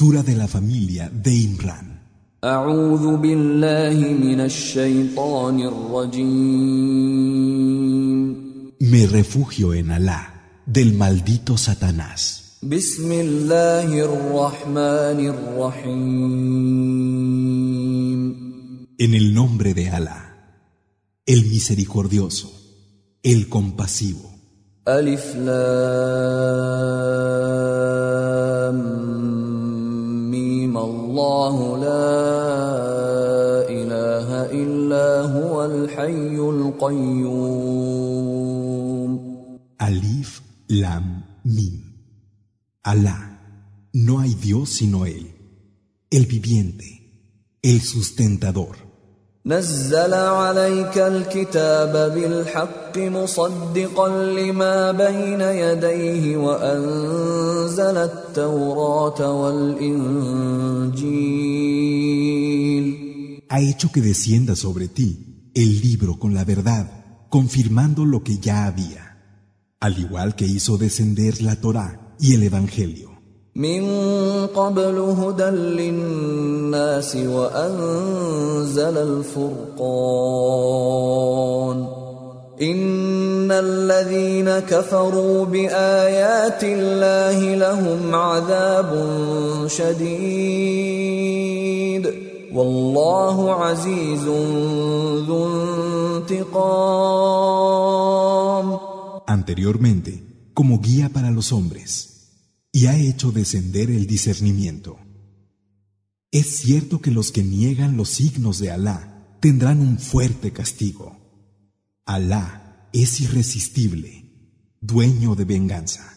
Sura de la familia de Imran. Me refugio en Alá del maldito Satanás. En el nombre de Alá, el misericordioso, el compasivo. الله لا إله إلا هو الحي القيوم Alif Lam Mim. Alá, no hay Dios sino Él, el viviente, el sustentador. نزل عليك الكتاب بالحق مصدقا لما بين يديه وأنزل التوراة والإنجيل Ha hecho que descienda sobre ti el libro con la verdad, confirmando lo que ya había, al igual que hizo descender la Torá y el Evangelio. من قبل هدى للناس وأنزل الفرقان. إن الذين كفروا بآيات الله لهم عذاب شديد. والله عزيز ذو انتقام. Anteriormente, como guía para los hombres, y ha hecho descender el discernimiento. Es cierto que los que niegan los signos de Alá tendrán un fuerte castigo. Alá es irresistible, dueño de venganza.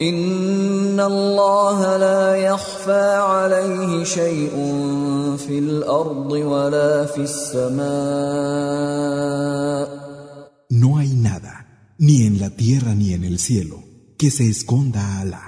إن الله لا يخفى عليه شيء في الأرض ولا في السماء No hay nada, ni en la tierra ni en el cielo, que se esconda a Alá.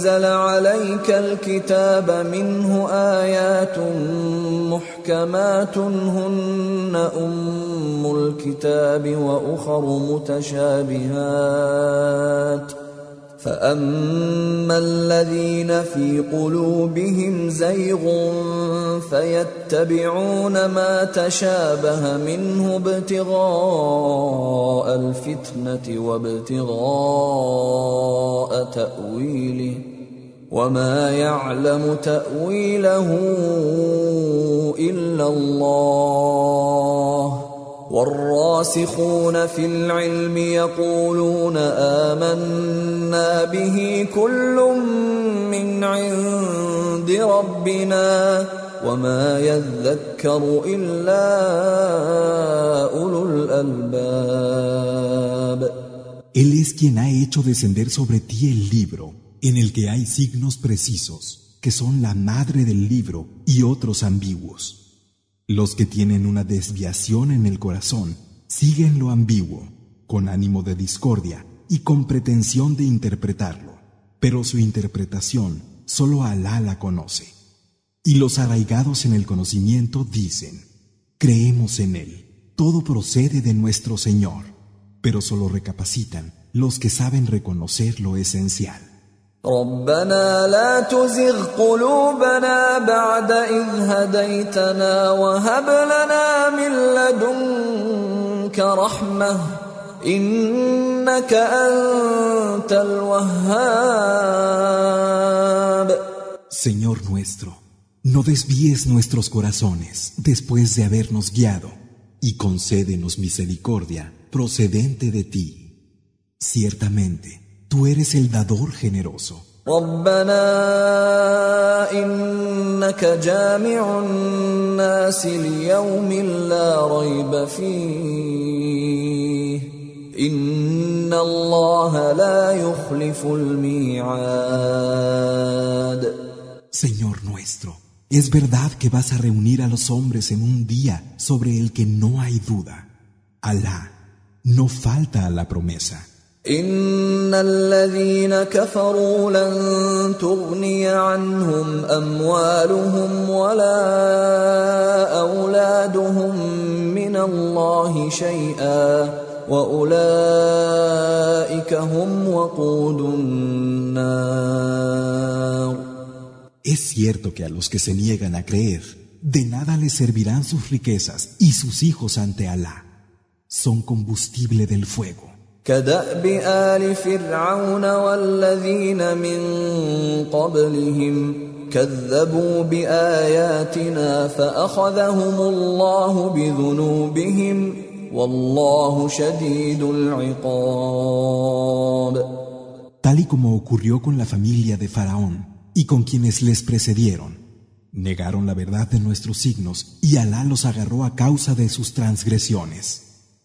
أنزل عليك الكتاب منه آيات محكمات هن أم الكتاب وأخر متشابهات فأما الذين في قلوبهم زيغ فيتبعون ما تشابه منه ابتغاء الفتنة وابتغاء تأويله وما يعلم تأويله إلا الله والراسخون في العلم يقولون آمنا به كل من عند ربنا وما يذكر إلا أولو الألباب Él es quien ha hecho descender sobre ti el libro, en el que hay signos precisos, que son la madre del libro y otros ambiguos. Los que tienen una desviación en el corazón siguen lo ambiguo, con ánimo de discordia y con pretensión de interpretarlo, pero su interpretación solo Alá la conoce. Y los arraigados en el conocimiento dicen, creemos en Él, todo procede de nuestro Señor, pero solo recapacitan los que saben reconocer lo esencial. ربنا لا تزغ قلوبنا بعد إذ هديتنا وهب لنا من لدنك رحمة إنك أنت الوهاب Señor nuestro, no desvíes nuestros corazones después de habernos guiado y concédenos misericordia procedente de ti. Ciertamente, tú eres el dador generoso. ربنا إنك جامع الناس ليوم لا ريب فيه إن الله لا يخلف الميعاد Señor nuestro, Es verdad que vas a reunir a los hombres en un día sobre el que no hay duda. Alá no falta a la promesa. ان الذين كفروا لن تغني عنهم اموالهم ولا اولادهم من الله شيئا واولئك هم وقود النار Es cierto que a los que se niegan a creer, de nada les servirán sus riquezas y sus hijos ante Alá. Son combustible del fuego. كداب ال فرعون والذين من قبلهم كذبوا باياتنا فاخذهم الله بذنوبهم والله شديد العقاب Tal y como ocurrió con la familia de Faraón y con quienes les precedieron, negaron la verdad de nuestros signos y Alá los agarró a causa de sus transgresiones.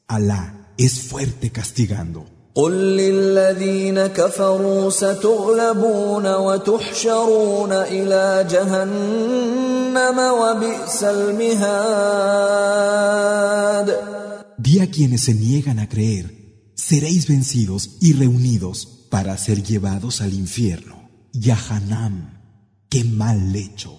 Alá es fuerte castigando. قل للذين كفروا ستغلبون وتحشرون إلى جهنم وبئس المهاد Di a quienes se niegan a creer, seréis vencidos y reunidos para ser llevados al infierno. Yahanam, qué mal lecho.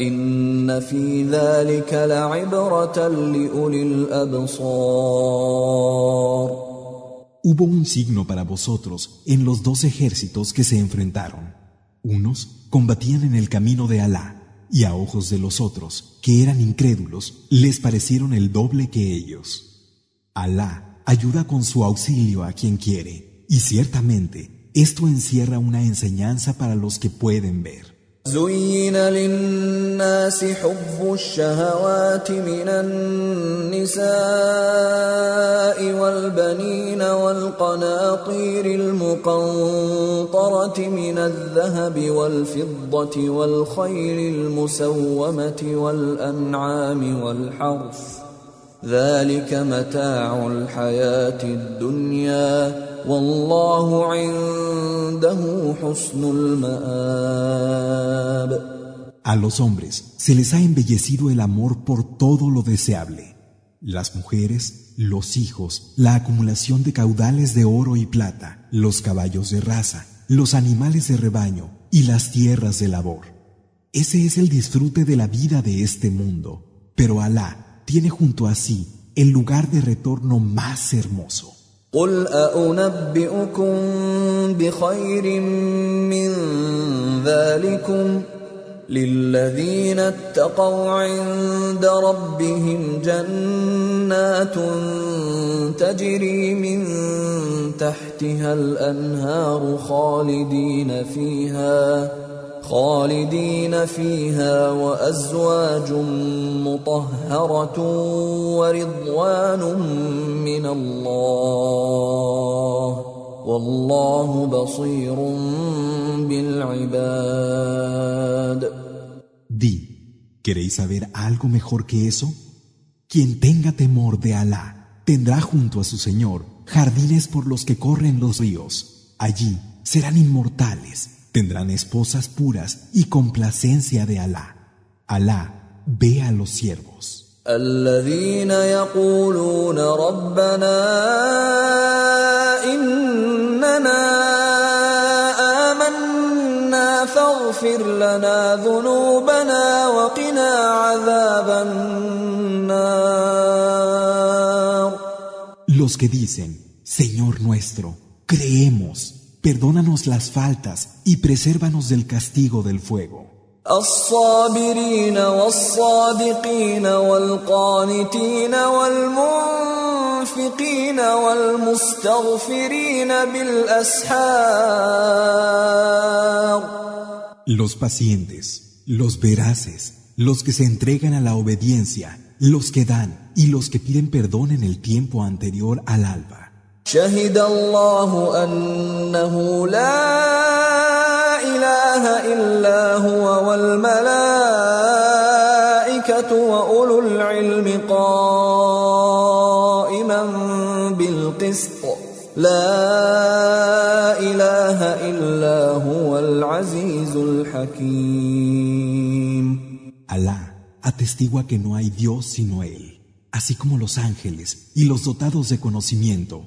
إن في ذلك لعبرة لأولي الأبصار Hubo un signo para vosotros en los dos ejércitos que se enfrentaron. Unos combatían en el camino de Alá, y a ojos de los otros, que eran incrédulos, les parecieron el doble que ellos. Alá ayuda con su auxilio a quien quiere, y ciertamente esto encierra una enseñanza para los que pueden ver. زين للناس حب الشهوات من النساء والبنين والقناطير المقنطرة من الذهب والفضة والخيل المسومة والأنعام والحرث ذلك متاع الحياة الدنيا والله عنده حسن المآب A los hombres se les ha embellecido el amor por todo lo deseable. Las mujeres, los hijos, la acumulación de caudales de oro y plata, los caballos de raza, los animales de rebaño y las tierras de labor. Ese es el disfrute de la vida de este mundo. Pero Alá tiene junto a sí el lugar de retorno más hermoso. قل أأنبئكم بخير من ذلكم للذين اتقوا عند ربهم جنات تجري من تحتها الأنهار خالدين فيها خالدين فيها وازواج مطهره ورضوان من الله والله بصير بالعباد Di, ¿queréis saber algo mejor que eso? Quien tenga temor de Alá tendrá junto a su Señor jardines por los que corren los ríos. Allí serán inmortales Tendrán esposas puras y complacencia de Alá. Alá ve a los siervos. الذين يقولون ربنا إننا آمنا فاغفر لنا ذنوبنا وقنا عذاب النار Los que dicen, Señor nuestro, creemos Perdónanos las faltas y presérvanos del castigo del fuego. الصابرين والصادقين والقانتين والمنفقين والمستغفرين بالأسحار Los pacientes, los veraces, los que se entregan a la obediencia los que dan y los que piden perdón en el tiempo anterior al alba. شهد الله أنه لا إله إلا هو والملائكة وأولو العلم قائما بالقسط لا إله إلا هو العزيز الحكيم Alá atestigua que no hay Dios sino Él, así como los ángeles y los dotados de conocimiento,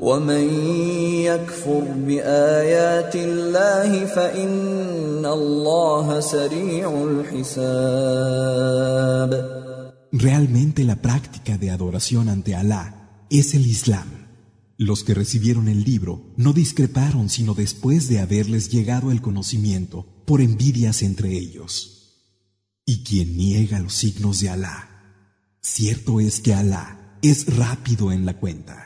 ومن يكفر بآيات الله فإن الله سريع الحساب Realmente la práctica de adoración ante Alá es el Islam. Los que recibieron el libro no discreparon sino después de haberles llegado el conocimiento por envidias entre ellos. Y quien niega los signos de Alá, cierto es que Alá es rápido en la cuenta.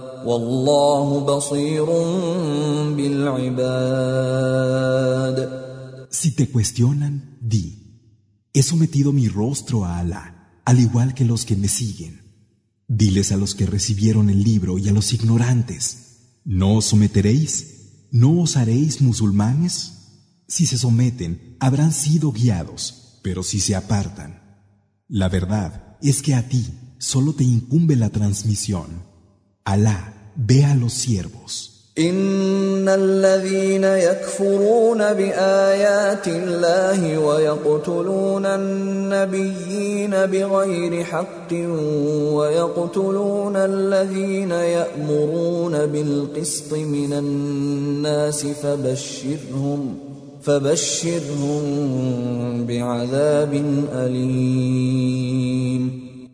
Si te cuestionan, di, he sometido mi rostro a Alá, al igual que los que me siguen. Diles a los que recibieron el libro y a los ignorantes, ¿no os someteréis? ¿No os haréis musulmanes? Si se someten, habrán sido guiados, pero si se apartan. La verdad es que a ti solo te incumbe la transmisión. Alá ve a los siervos. إن الذين يكفرون بآيات الله ويقتلون النبيين بغير حق ويقتلون الذين يأمرون بالقسط من الناس فبشرهم فبشرهم بعذاب أليم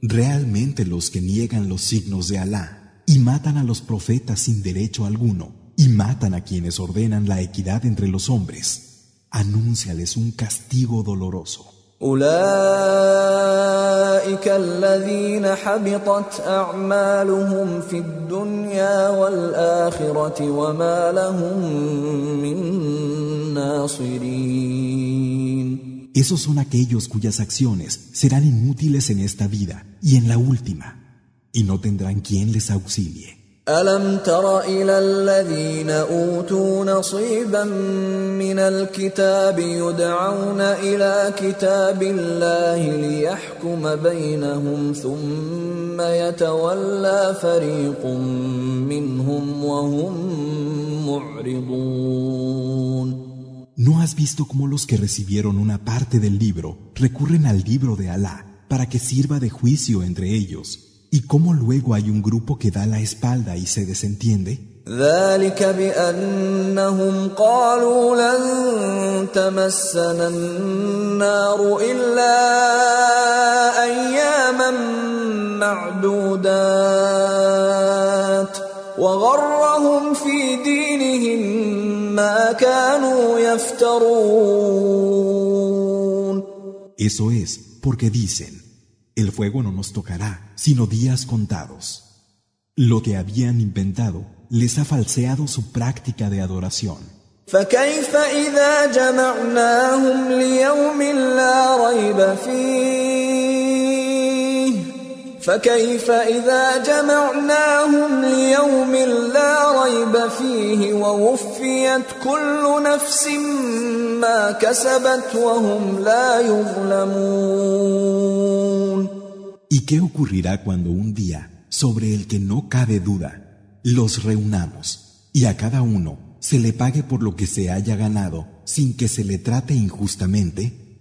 Realmente los que niegan los signos de Alá y matan a los profetas sin derecho alguno, y matan a quienes ordenan la equidad entre los hombres. Anúnciales un castigo doloroso. Esos son aquellos cuyas acciones serán inútiles en esta vida y en la última y no tendrán quien les auxilie. ألم تر إلى الذين أوتوا نصيبا من الكتاب يدعون إلى كتاب الله ليحكم بينهم ثم يتولى فريق منهم وهم معرضون ¿No has visto cómo los que recibieron una parte del libro recurren al libro de Alá para que sirva de juicio entre ellos? ¿Y cómo luego hay un grupo que da la espalda y se desentiende? ذلك بأنهم قالوا لن تمسنا النار إلا أياما معدودات وغرهم في دينهم ما كانوا يفترون Eso es porque dicen, el fuego no nos tocará, sino días contados. Lo que habían inventado les ha falseado su práctica de adoración. فكيف إذا جمعناهم ليوم لا ريب فيه فكيف إذا جمعناهم ليوم لا ريب فيه ووفيت كل نفس ما كسبت وهم لا يظلمون ¿Y qué ocurrirá cuando un día, sobre el que no cabe duda, los reunamos y a cada uno se le pague por lo que se haya ganado sin que se le trate injustamente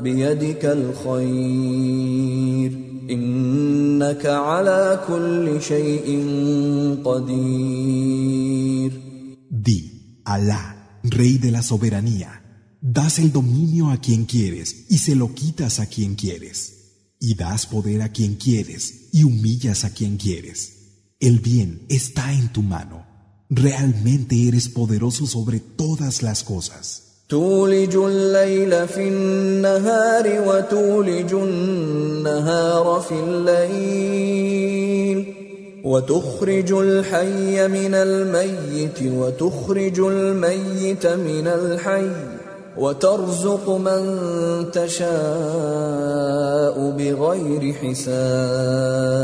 بيدك الخير انك على كل شيء قدير Di, Alá, Rey de la soberanía, das el dominio a quien quieres y se lo quitas a quien quieres, y das poder a quien quieres y humillas a quien quieres. El bien está en tu mano. Realmente eres poderoso sobre todas las cosas. تولج الليل في النهار وتولج النهار في الليل وتخرج الحي من الميت وتخرج الميت من الحي وترزق من تشاء بغير حساب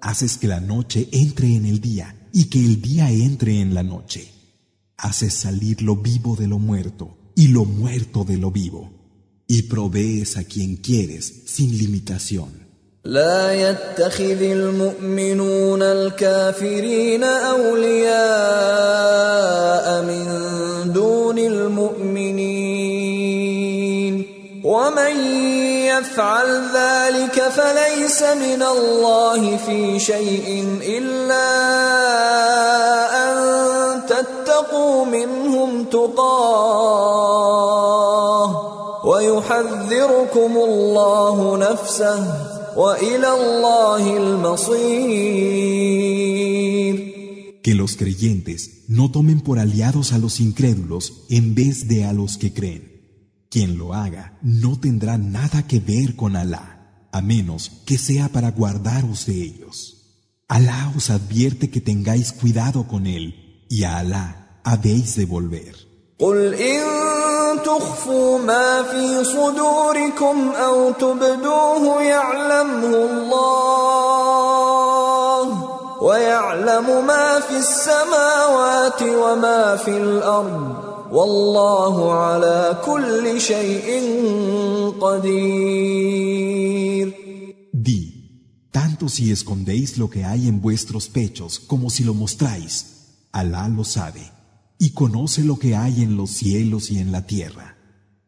Haces que la noche entre en el día y que el día entre en la noche. Haces salir lo vivo de lo muerto y lo muerto de lo vivo. Y provees a quien quieres sin limitación. لا يتخذ المؤمنون الكافرين اولياء من دون المؤمنين ومن يفعل ذلك فليس من الله في شيء الا ان تتقوا منهم تقاه ويحذركم الله نفسه والى الله المصير Que los creyentes no tomen por aliados a los incrédulos en vez de a los que creen. Quien lo haga no tendrá nada que ver con Alá, a menos que sea para guardaros de ellos. Alá os advierte que tengáis cuidado con él, y a Alá habéis de volver. قل إن تخفوا ما في صدوركم أو تبدوه يعلمه الله ويعلم ما في السماوات وما في الأرض والله على كل شيء قدير Di, tanto si escondéis lo que hay en vuestros pechos como si lo mostráis, Alá lo sabe, y conoce lo que hay en los cielos y en la tierra.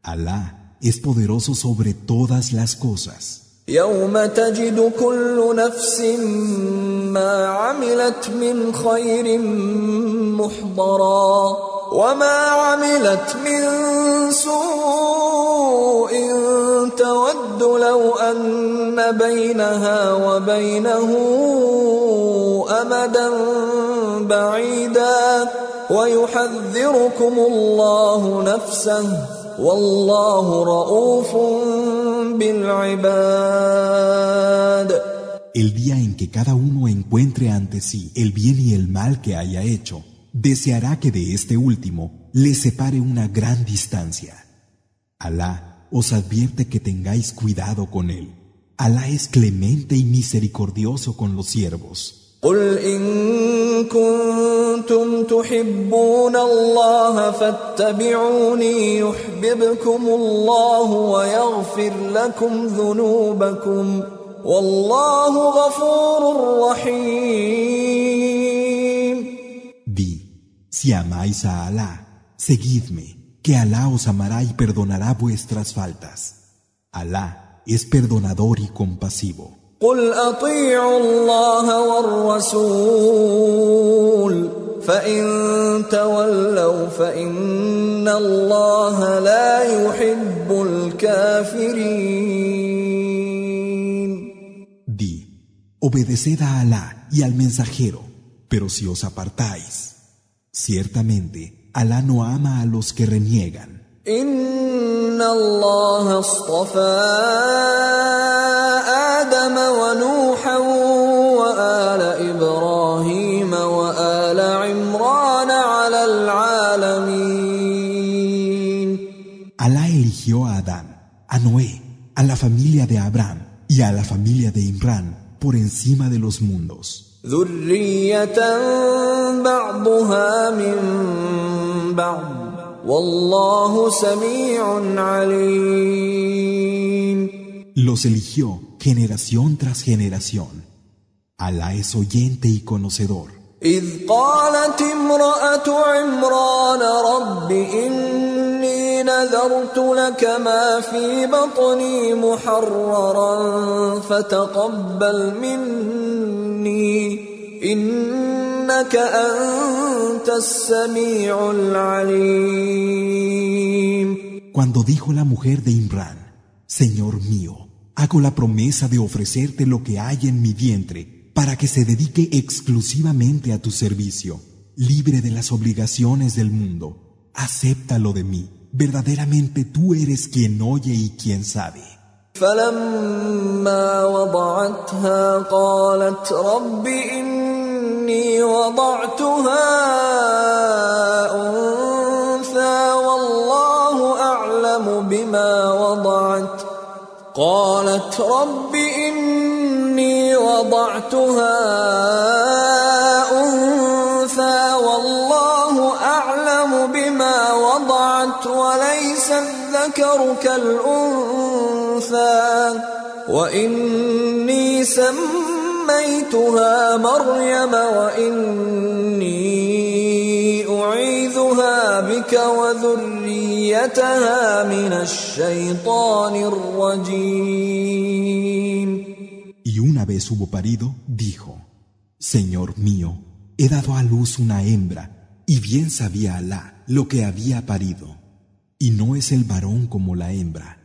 Alá es poderoso sobre todas las cosas. يوم تجد كل نفس ما عملت من خير محضرا وما عملت من سوء تود لو ان بينها وبينه امدا بعيدا ويحذركم الله نفسه والله رؤوف بالعباد El día en que cada uno encuentre ante sí el bien y el mal que haya hecho, deseará que de este último le separe una gran distancia. Alá os advierte que tengáis cuidado con él. Alá es clemente y misericordioso con los siervos. قل إن كنتم تحبون الله فاتبعوني يحببكم الله ويغفر لكم ذنوبكم والله غفور رحيم Di, si amáis a Alá, seguidme, que Alá os amará y perdonará vuestras faltas. Alá es perdonador y compasivo. قل اطيعوا الله والرسول فان تولوا فان الله لا يحب الكافرين Di, obedeced a Alá y al mensajero, pero si os apartáis, ciertamente Alá no ama a los que reniegan. ان الله اصطفى آدم ونوحا وال إبراهيم وال العالمين Alá eligió a Adán, a Noé, a la familia de Abraham y a la familia de Imran por encima de los mundos. ذرية بعضها من بعض والله سميع عليم Los eligió generación tras generación. Alá es oyente y conocedor. إذ قالت امرأة عمران رب إني نذرت لك ما في بطني محررا فتقبل مني إنك أنت السميع العليم Cuando dijo la mujer de Imran, Señor mío, hago la promesa de ofrecerte lo que hay en mi vientre para que se dedique exclusivamente a tu servicio, libre de las obligaciones del mundo. Acéptalo de mí. Verdaderamente tú eres quien oye y quien sabe. قالت رب إني وضعتها أنثى والله أعلم بما وضعت وليس الذكر كالأنثى وإني سميتها مريم وإني بك وذريتها من الشيطان الرجيم Y una vez hubo parido, dijo, Señor mío, he dado a luz una hembra, y bien sabía Alá lo que había parido, y no es el varón como la hembra.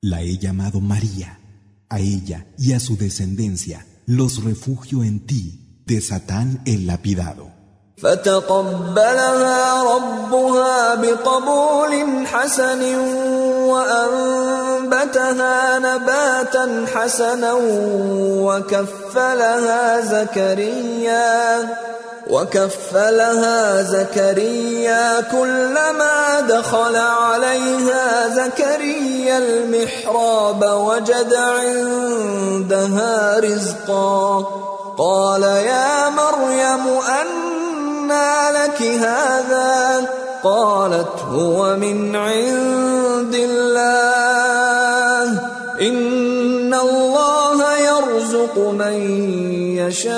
La he llamado María, a ella y a su descendencia los refugio en ti de Satán el lapidado. فتقبلها ربها بقبول حسن وأنبتها نباتا حسنا وكفلها زكريا وكفلها زكريا كلما دخل عليها زكريا المحراب وجد عندها رزقا قال يا مريم أنى لك هذا قالت هو من عند الله إن الله يرزق من يشاء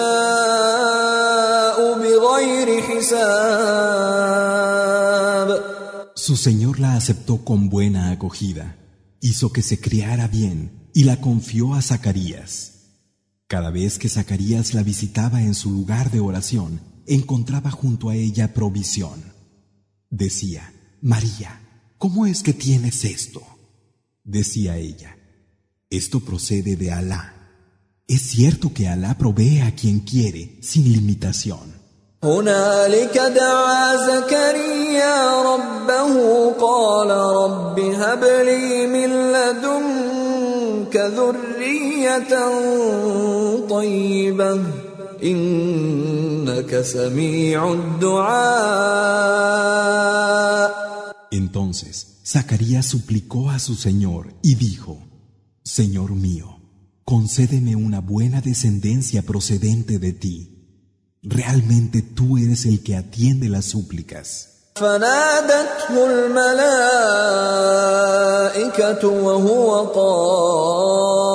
بغير حساب Su señor la aceptó con buena acogida, hizo que se criara bien y la confió a Zacarías. Cada vez que Zacarías la visitaba en su lugar de oración, encontraba junto a ella provisión. Decía, María, ¿cómo es que tienes esto? Decía ella, esto procede de Alá. Es cierto que Alá provee a quien quiere, sin limitación. هنالك دعا زكريا ربه قال رب هب لي من لدنك ذرية طيبة إنك سميع الدعاء Entonces Zacarías suplicó a su Señor y dijo, Señor mío, concédeme una buena descendencia procedente de ti. Realmente tú eres el que atiende las súplicas. فنادته الملائكة وهو قائم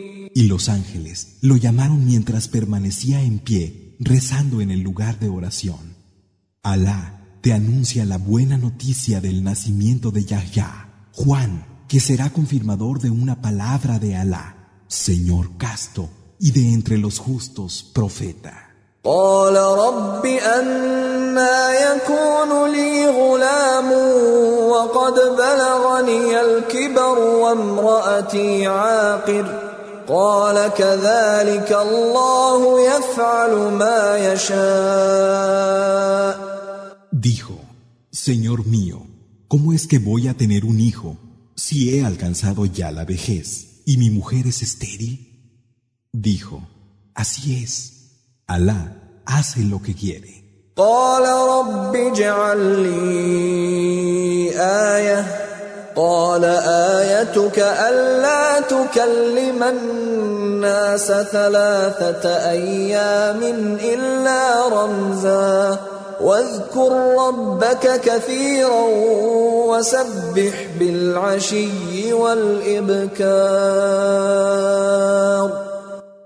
Y los ángeles lo llamaron mientras permanecía en pie, rezando en el lugar de oración. Alá te anuncia la buena noticia del nacimiento de Yahya, Juan, que será confirmador de una palabra de Alá, Señor casto, y de entre los justos, profeta. قال رب أنا يكون يكون لي غلام وقد بلغني الكبر وامرأتي عاقر قال كذلك الله يفعل ما يشاء Dijo, Señor mío, ¿cómo es que voy a tener un hijo si he alcanzado ya la vejez y mi mujer es estéril? Dijo, así es, Alá hace lo que quiere. قال رب اجعل لي آية قال آيتك ألا تكلم الناس ثلاثة أيام إلا رمزا واذكر ربك كثيرا وسبح بالعشي والإبكار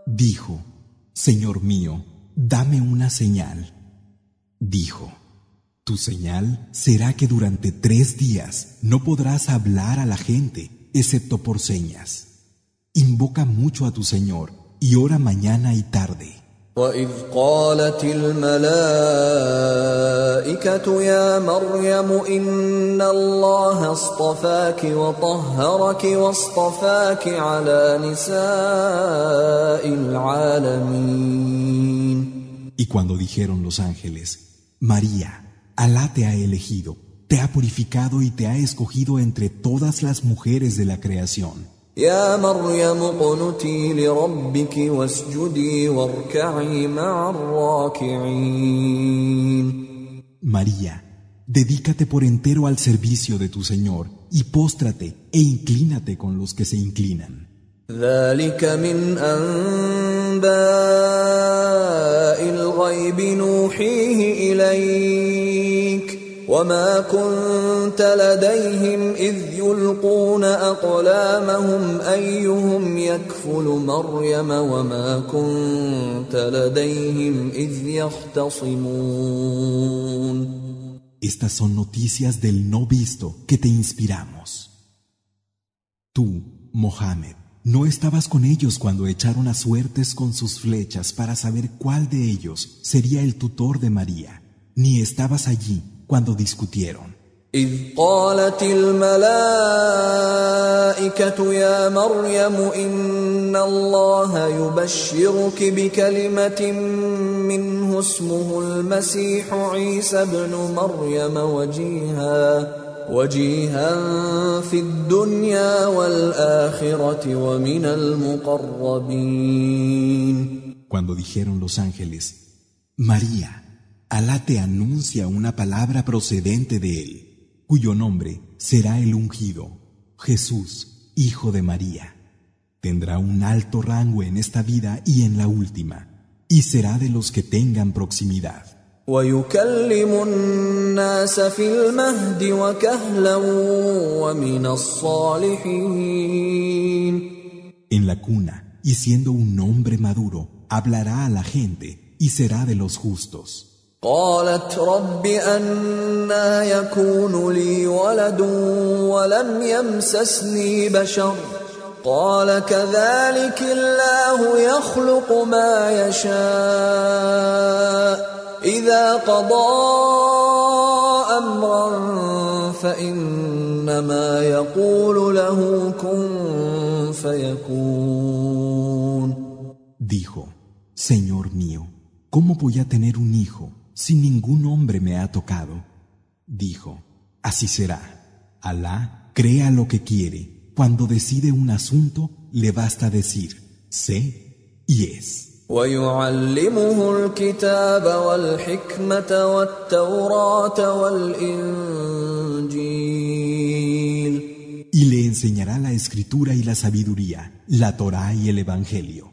Dijo, Señor mío, dame una señal. Dijo, tu señal será que durante tres días no podrás hablar a la gente, excepto por señas. Invoca mucho a tu Señor y ora mañana y tarde. وإذ قالت الملائكة يا مريم إن الله اصطفاك وطهرك واصطفاك على نساء العالمين Y cuando dijeron los ángeles, María, Alá te ha elegido, te ha purificado y te ha escogido entre todas las mujeres de la creación. يا مريم اقنتي لربك واسجدي واركعي مع الراكعين María, dedícate por entero al servicio de tu Señor y póstrate e inclínate con los que se inclinan. ذلك من أنباء الغيب نوحيه إليك وما كنت لديهم إذ يلقون أقلامهم أيهم يكفل مريم وما كنت لديهم إذ يختصمون Estas son noticias del no visto que te inspiramos. Tú, Mohammed, no estabas con ellos cuando echaron a suertes con sus flechas para saber cuál de ellos sería el tutor de María, ni estabas allí cuando discutieron. إذ قالت الملائكة يا مريم إن الله يبشرك بكلمة منه اسمه المسيح عيسى ابن مريم وجيها وجيها في الدنيا والآخرة ومن المقربين Cuando dijeron los ángeles, María, Alá te anuncia una palabra procedente de él, cuyo nombre será el ungido, Jesús, hijo de María. Tendrá un alto rango en esta vida y en la última, y será de los que tengan proximidad. ويكلم الناس في المهد وكهلا ومن الصالحين En la cuna, y siendo un hombre maduro, hablará a la gente y será de los justos. قالت رب أنا يكون لي ولد ولم يمسسني بشر. قال كذلك الله يخلق ما يشاء. إذا قضى أمرا فإنما يقول له كن فيكون. Dijo, Señor mío, ¿cómo voy a tener un hijo? si ningún hombre me ha tocado? Dijo, así será. Alá crea lo que quiere. Cuando decide un asunto, le basta decir, sé y es. ويعلمه الكتاب والحكمة والتوراة والإنجيل Y le enseñará la escritura y la sabiduría, la Torá y el Evangelio.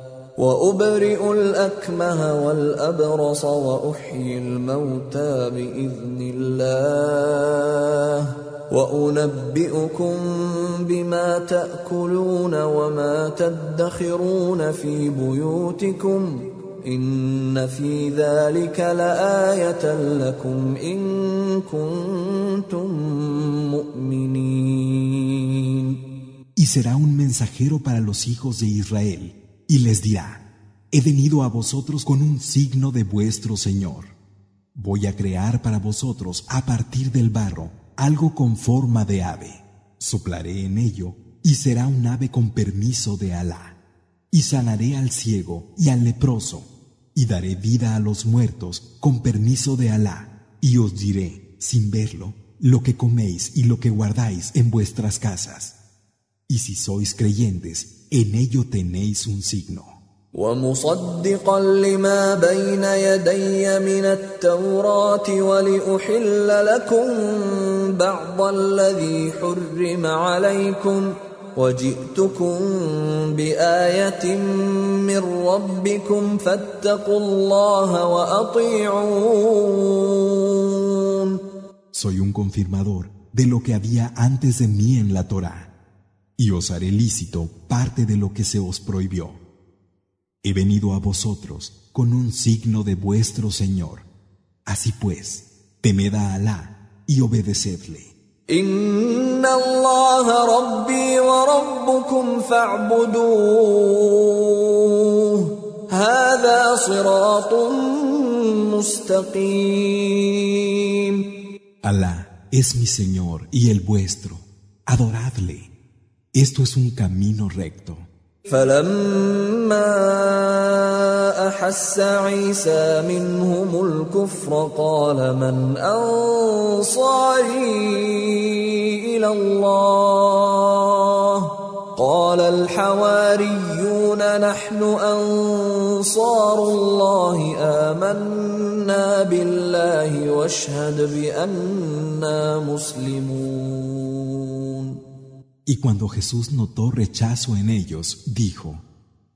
وأبرئ الأكمه والأبرص وأحيي الموتى بإذن الله. وأنبئكم بما تأكلون وما تدخرون في بيوتكم. إن في ذلك لآية لكم إن كنتم مؤمنين. Y será un mensajero para los hijos de Israel, y les dirá, he venido a vosotros con un signo de vuestro Señor. Voy a crear para vosotros a partir del barro algo con forma de ave. Soplaré en ello y será un ave con permiso de Alá. Y sanaré al ciego y al leproso, y daré vida a los muertos con permiso de Alá. Y os diré, sin verlo, lo que coméis y lo que guardáis en vuestras casas. Y si sois creyentes, en ello tenéis un signo. ومصدقا لما بين يدي من التوراة ولأحل لكم بعض الذي حرم عليكم وجئتكم بآية من ربكم فاتقوا الله وأطيعون Soy un confirmador de lo que había antes de mí en la Torá, y os haré lícito parte de lo que se os prohibió. He venido a vosotros con un signo de vuestro Señor. Así pues, temed a Alá y obedecedle. Alá es mi Señor y el vuestro. Adoradle. Esto es un camino recto. فلما احس عيسى منهم الكفر قال من انصاري إلى الله قال الحواريون نحن انصار الله امنا بالله واشهد بانا مسلمون Y cuando Jesús notó rechazo en ellos, dijo,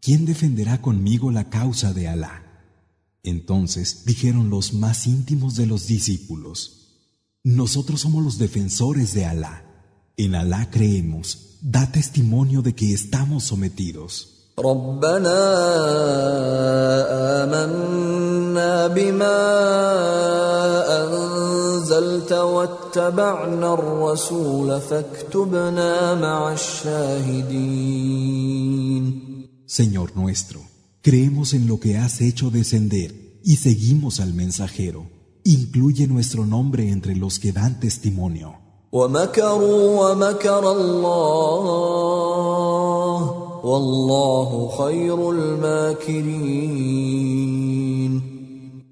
¿quién defenderá conmigo la causa de Alá? Entonces dijeron los más íntimos de los discípulos, nosotros somos los defensores de Alá. En Alá creemos, da testimonio de que estamos sometidos. ربنا آمنا بما أنزلت واتبعنا الرسول فاكتبنا مع الشاهدين Señor nuestro, creemos en lo que has hecho descender y seguimos al mensajero. Incluye nuestro nombre entre los que dan testimonio. ومكروا ومكر الله والله خير الماكرين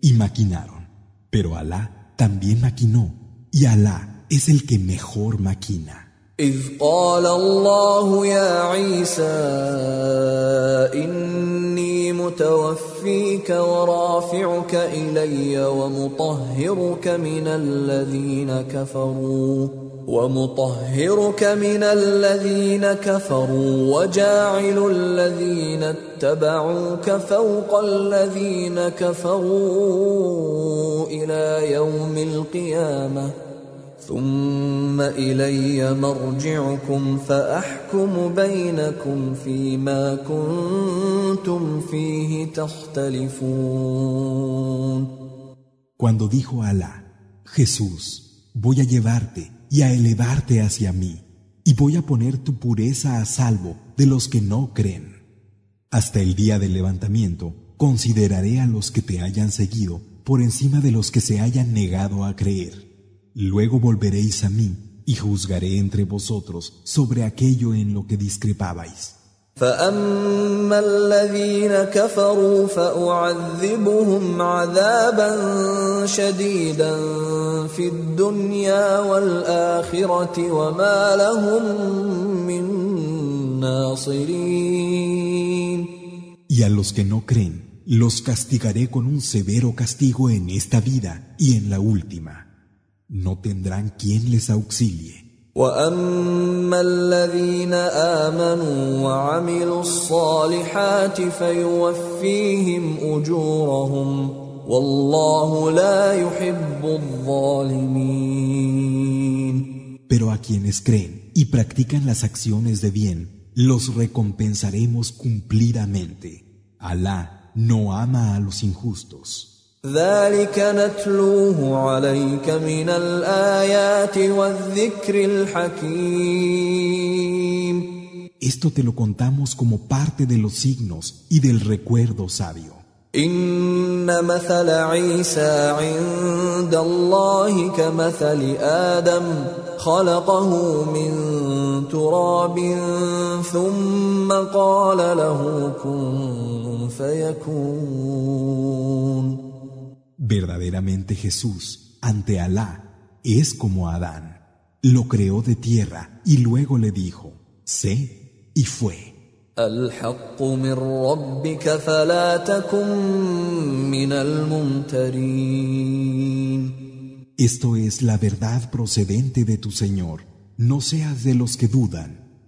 Y maquinaron, pero Alá también maquinó, y Alá es el que mejor maquina. إذ قال الله يا عيسى إني متوفيك ورافعك إلي ومطهرك من الذين كفروا ومطهرك من الذين كفروا وجاعل الذين اتبعوك فوق الذين كفروا إلى يوم القيامة ثم الي مرجعكم فاحكم بينكم فيما كنتم فيه تختلفون Cuando dijo Alá, Jesús, voy a llevarte y a elevarte hacia mí, y voy a poner tu pureza a salvo de los que no creen. Hasta el día del levantamiento, consideraré a los que te hayan seguido por encima de los que se hayan negado a creer. Luego volveréis a mí y juzgaré entre vosotros sobre aquello en lo que discrepabais. فاما الذين كفروا فاعذبهم عذابا شديدا في الدنيا والاخره وما لهم من ناصرين Y a los que no creen, los castigaré con un severo castigo en esta vida y en la última. No tendrán quien les auxilie. واما الذين امنوا وعملوا الصالحات فيوفيهم اجورهم والله لا يحب الظالمين Pero a quienes creen y practican las acciones de bien, los recompensaremos cumplidamente. Alá no ama a los injustos. ذلك نتلوه عليك من الآيات والذكر الحكيم Esto te lo contamos como parte de los signos y del recuerdo sabio. إن مثل عيسى عند الله كمثل آدم خلقه من تراب ثم قال له كن فيكون Verdaderamente Jesús, ante Alá, es como Adán. Lo creó de tierra y luego le dijo, sé y fue. Esto es la verdad procedente de tu Señor. No seas de los que dudan.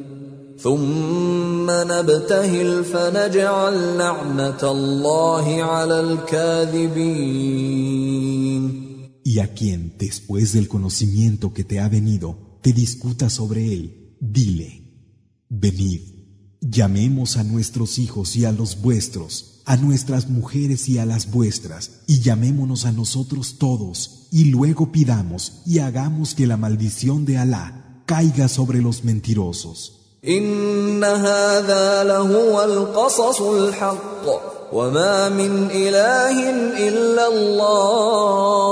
ثم نبتهل فنجعل لعنة الله على الكاذبين Y a quien, después del conocimiento que te ha venido, te discuta sobre él, dile, venid, llamemos a nuestros hijos y a los vuestros, a nuestras mujeres y a las vuestras, y llamémonos a nosotros todos, y luego pidamos y hagamos que la maldición de Alá caiga sobre los mentirosos. إن هذا لهو القصص الحق وما من إله إلا الله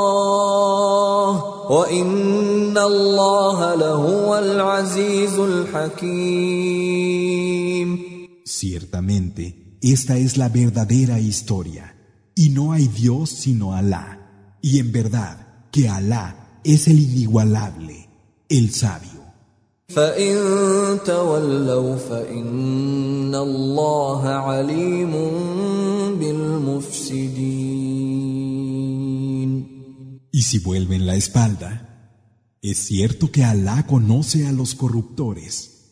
وإن الله لهو العزيز الحكيم Ciertamente, esta es la verdadera historia, y no hay Dios sino Alá, y en verdad que Alá es el inigualable, el sabio. فإن تولوا فإن الله عليم بالمفسدين Y si vuelven la espalda, es cierto que Alá conoce a los corruptores.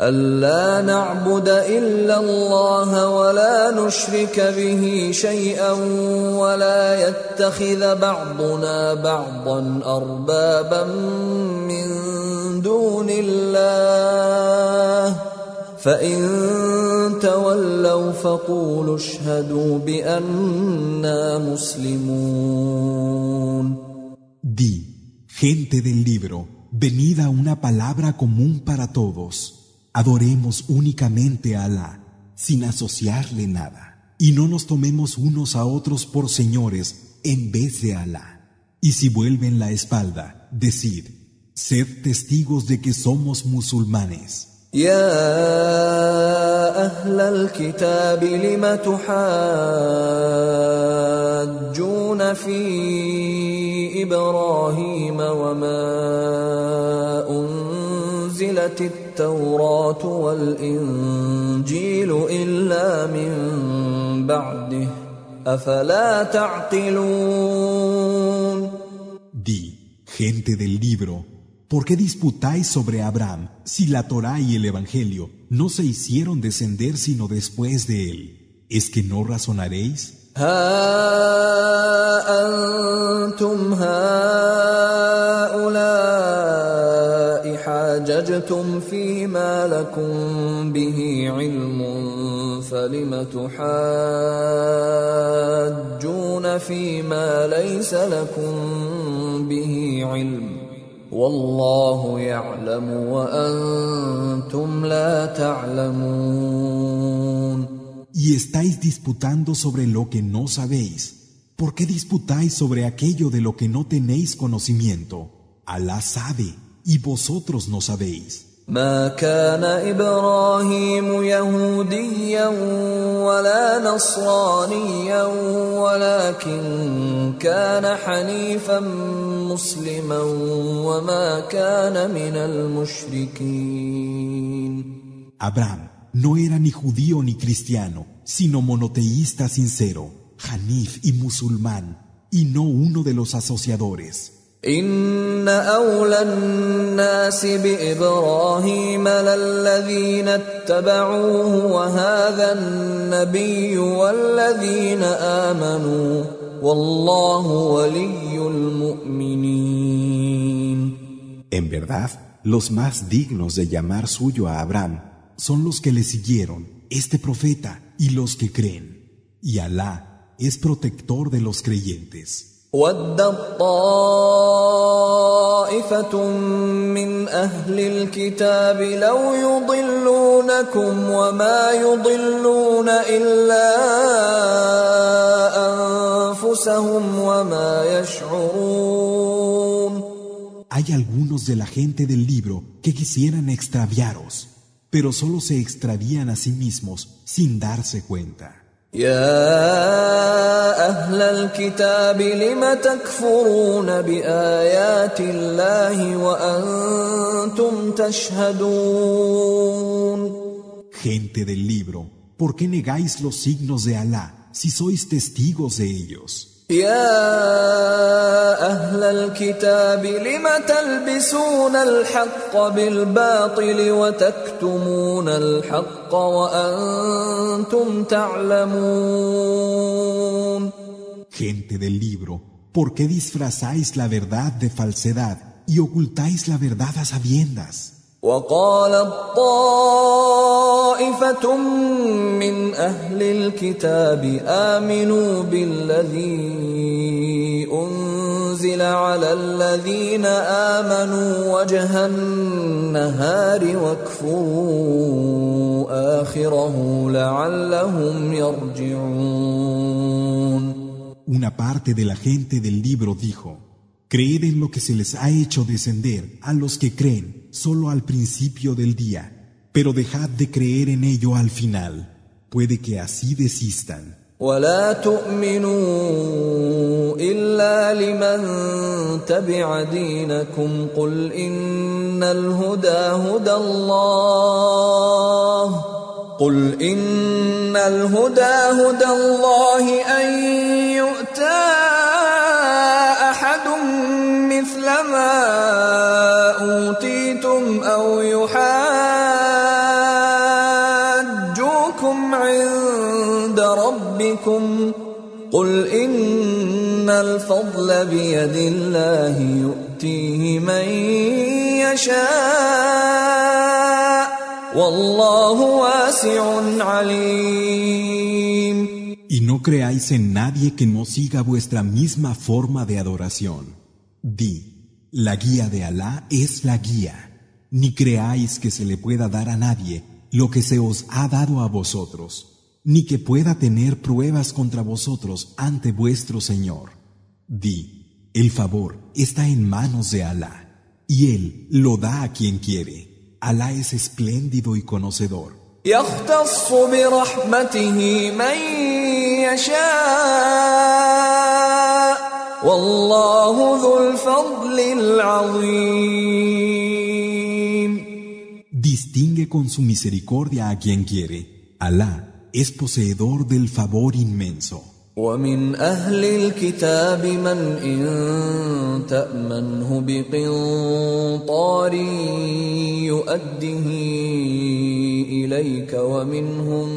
ألا نعبد إلا الله ولا نشرك به شيئا ولا يتخذ بعضنا بعضا أربابا من دون الله فإن تولوا فقولوا اشهدوا بأننا مسلمون Di, gente del libro, venid a una palabra común para todos. Adoremos únicamente a Alá, sin asociarle nada, y no nos tomemos unos a otros por señores en vez de Alá. Y si vuelven la espalda, decid, sed testigos de que somos musulmanes. يا أهل الكتاب لم تحاجون في إبراهيم وما أنزلت التوراة والإنجيل إلا من بعده أفلا تعقلون Di, gente del libro, ¿por qué disputáis sobre Abraham si la Torá y el Evangelio no se hicieron descender sino después de él? ¿Es que no razonaréis? ها أنتم هؤلاء حاججتم فيما لكم به علم فلم تحاجون فيما ليس لكم به علم والله يعلم وأنتم لا تعلمون Y estáis disputando sobre lo que no sabéis. ¿Por qué disputáis sobre aquello de lo que no tenéis conocimiento? Alá sabe y vosotros no sabéis. ما كان ابراهيم يهوديا ولا نصرانيا ولكن كان حنيفا مسلما وما كان من المشركين Abraham no era ni judío ni cristiano, sino monoteísta sincero, Hanif y musulmán, y no uno de los asociadores. ان اولى الناس بابراهيم للذين اتبعوه وهذا النبي والذين امنوا والله ولي المؤمنين En verdad, los más dignos de llamar suyo a Abraham son los que le siguieron, este profeta, y los que creen. Y Alá es protector de los creyentes. ودت طائفة من أهل الكتاب لو يضلونكم وما يضلون إلا أنفسهم وما يشعرون Hay algunos de la gente del libro que quisieran extraviaros, pero solo se extravían a sí mismos sin darse cuenta. يا أهل الكتاب لم تكفرون بآيات الله وأنتم تشهدون Gente del libro, ¿por qué negáis los signos de Alá si sois testigos de ellos? يا أهل الكتاب لم تلبسون الحق بالباطل وتكتمون الحق وأنتم تعلمون Gente del libro, ¿por qué disfrazáis la verdad de falsedad y ocultáis la verdad a sabiendas? وقالت طائفة من أهل الكتاب آمنوا بالذي أنزل على الذين آمنوا وجه النهار واكفروا آخره لعلهم يرجعون. Una parte de la gente del libro dijo, Creed en lo que se les ha hecho descender a los que creen solo al principio del día, pero dejad de creer en ello al final. Puede que así desistan. ولا تؤمنوا إلا لمن تبع دينكم قل إن الهدى هدى الله قل إن الهدى هدى الله أن يؤتى الفضل بيد الله يؤتيه من يشاء والله واسع عليم Y no creáis en nadie que no siga vuestra misma forma de adoración. Di, la guía de Alá es la guía. Ni creáis que se le pueda dar a nadie lo que se os ha dado a vosotros, ni que pueda tener pruebas contra vosotros ante vuestro Señor. Di, el favor está en manos de Alá, y Él lo da a quien quiere. Alá es espléndido y conocedor. يختص برحمته من يشاء والله ذو الفضل العظيم Distingue con su misericordia a quien quiere. Alá es poseedor del favor inmenso. ومن أهل الكتاب من إن تأمنه بقنطار يؤده إليك ومنهم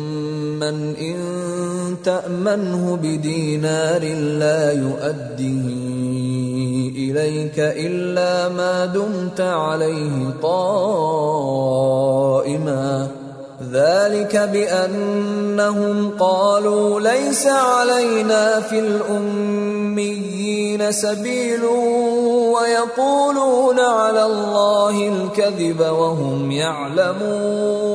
من إن تأمنه بدينار لا يؤده إليك إلا ما دمت عليه قائماً ذلك بأنهم قالوا ليس علينا في الأميين سبيل ويقولون على الله الكذب وهم يعلمون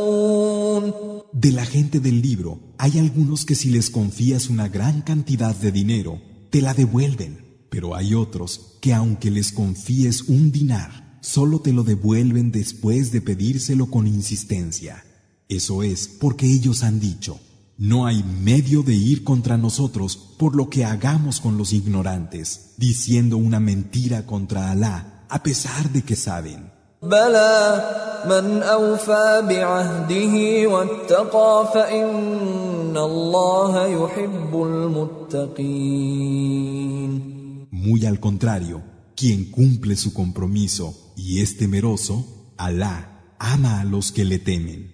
De la gente del libro hay algunos que si les confías una gran cantidad de dinero, te la devuelven. Pero hay otros que aunque les confíes un dinar, solo te lo devuelven después de pedírselo con insistencia. Eso es porque ellos han dicho, no hay medio de ir contra nosotros por lo que hagamos con los ignorantes, diciendo una mentira contra Alá, a pesar de que saben. Muy al contrario, quien cumple su compromiso y es temeroso, Alá ama a los que le temen.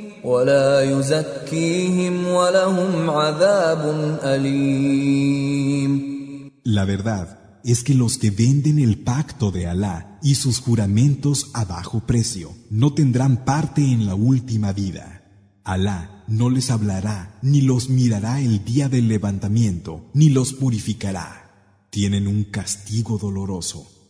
La verdad es que los que venden el pacto de Alá y sus juramentos a bajo precio no tendrán parte en la última vida. Alá no les hablará ni los mirará el día del levantamiento ni los purificará. Tienen un castigo doloroso.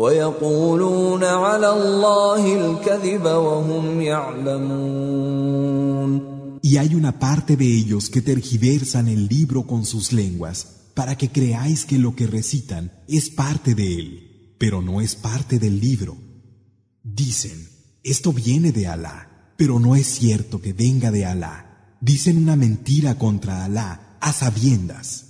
ويقولون على الله الكذب وهم يعلمون Y hay una parte de ellos que tergiversan el libro con sus lenguas, para que creáis que lo que recitan es parte de él, pero no es parte del libro. Dicen, esto viene de Alá, pero no es cierto que venga de Alá. Dicen una mentira contra Alá a sabiendas.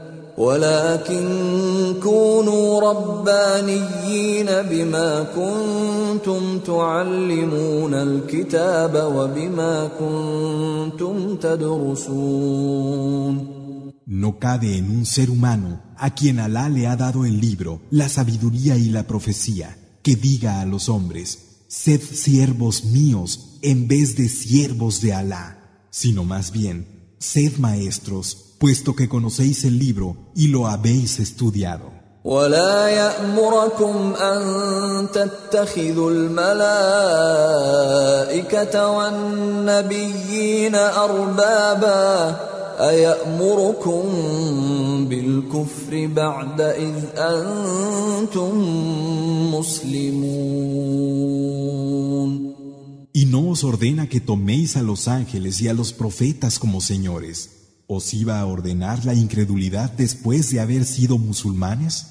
ولكن كونوا ربانيين بما كنتم تعلمون الكتاب وبما كنتم تدرسون No cabe en un ser humano a quien Alá le ha dado el libro, la sabiduría y la profecía, que diga a los hombres, sed siervos míos en vez de siervos de Alá, sino más bien, sed maestros puesto que conocéis el libro y lo habéis estudiado. ولا يأمركم أن تتخذوا الملائكة والنبيين أربابا أيأمركم بالكفر بعد إذ أنتم مسلمون Y no os ordena que toméis a los ángeles y a los profetas como señores. ¿Os iba a ordenar la incredulidad después de haber sido musulmanes?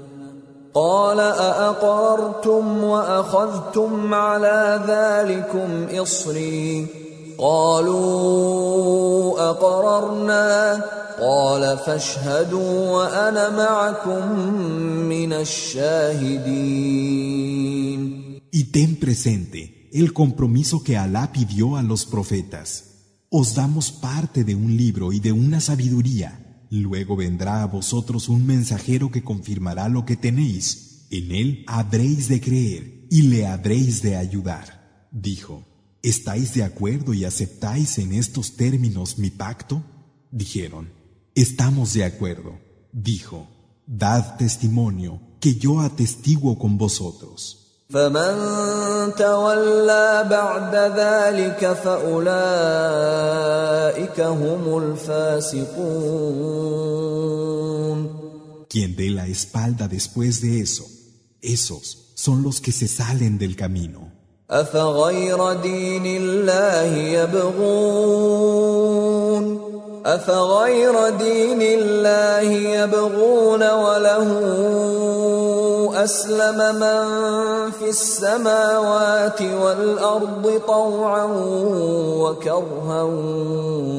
قال أأقررتم وأخذتم على ذلكم إصري قالوا أقررنا قال فاشهدوا وأنا معكم من الشاهدين Y ten presente el compromiso que Alá pidió a los profetas. Os damos parte de un libro y de una sabiduría Luego vendrá a vosotros un mensajero que confirmará lo que tenéis. En él habréis de creer y le habréis de ayudar. Dijo, ¿estáis de acuerdo y aceptáis en estos términos mi pacto? Dijeron, estamos de acuerdo. Dijo, dad testimonio que yo atestiguo con vosotros. فمن تولى بعد ذلك فأولئك هم الفاسقون Quien dé la espalda después de eso, esos son los que se salen del camino. أفغير دين الله يبغون أفغير دين الله يبغون وله أسلم من في السماوات والأرض طوعا وكرها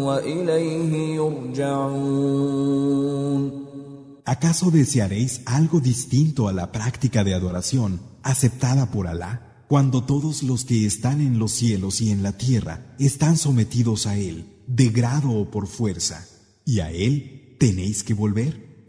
وإليه يرجعون ¿Acaso desearéis algo distinto a la práctica de adoración aceptada por Alá, cuando todos los que están en los cielos y en la tierra están sometidos a Él, de grado o por fuerza, y a Él tenéis que volver?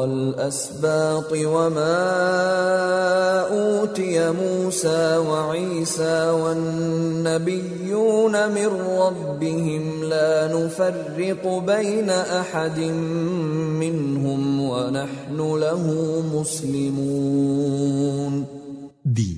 والأسباط وما أوتي موسى وعيسى والنبيون من ربهم لا نفرق بين أحد منهم ونحن له مسلمون Di,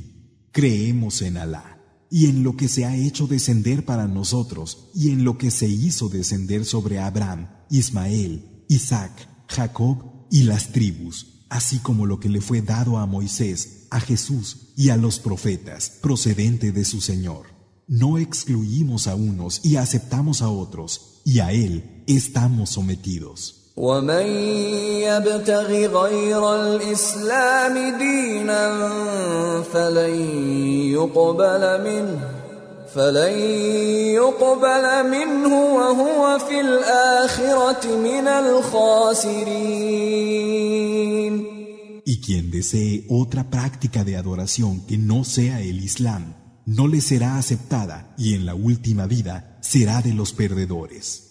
creemos en Alá y en lo que se ha hecho descender para nosotros y en lo que se hizo descender sobre Abraham, Ismael, Isaac, Jacob y las tribus, así como lo que le fue dado a Moisés, a Jesús y a los profetas, procedente de su Señor. No excluimos a unos y aceptamos a otros, y a Él estamos sometidos. ومن يبتغ غير الإسلام دينا فلن يقبل منه فلن يقبل منه وهو في الآخرة من الخاسرين Y quien desee otra práctica de adoración que no sea el Islam, no le será aceptada y en la última vida será de los perdedores.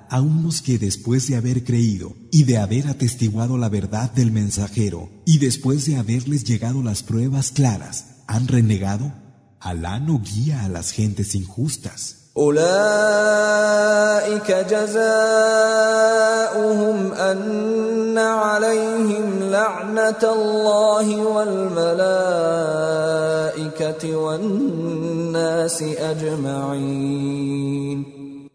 a unos que después de haber creído y de haber atestiguado la verdad del mensajero y después de haberles llegado las pruebas claras han renegado? Alá no guía a las gentes injustas. أولئك جزاؤهم أن عليهم لعنة الله والملائكة والناس أجمعين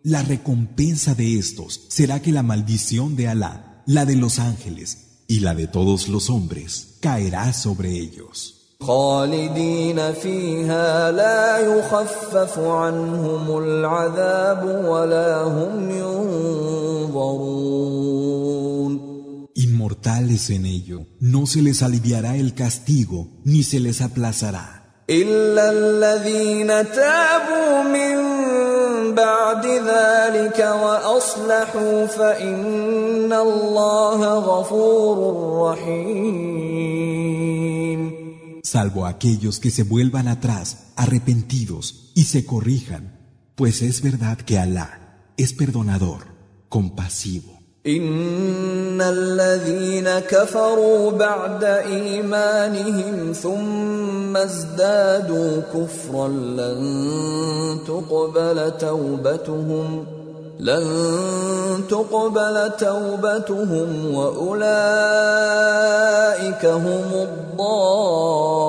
La recompensa de estos será que la maldición de Alá, la de los ángeles y la de todos los hombres caerá sobre ellos. خالدين فيها لا يخفف عنهم العذاب ولا هم ينظرون Inmortales en ello, no se les aliviará el castigo ni se les aplazará. إلا الذين تابوا من بعد ذلك وأصلحوا فإن الله غفور رحيم salvo aquellos que se vuelvan atrás, arrepentidos, y se corrijan, pues es verdad que Alá es perdonador, compasivo. إن الذين كفروا بعد إيمانهم ثم ازدادوا كفرا لن تقبل توبتهم لن تقبل توبتهم وأولئك هم الضالون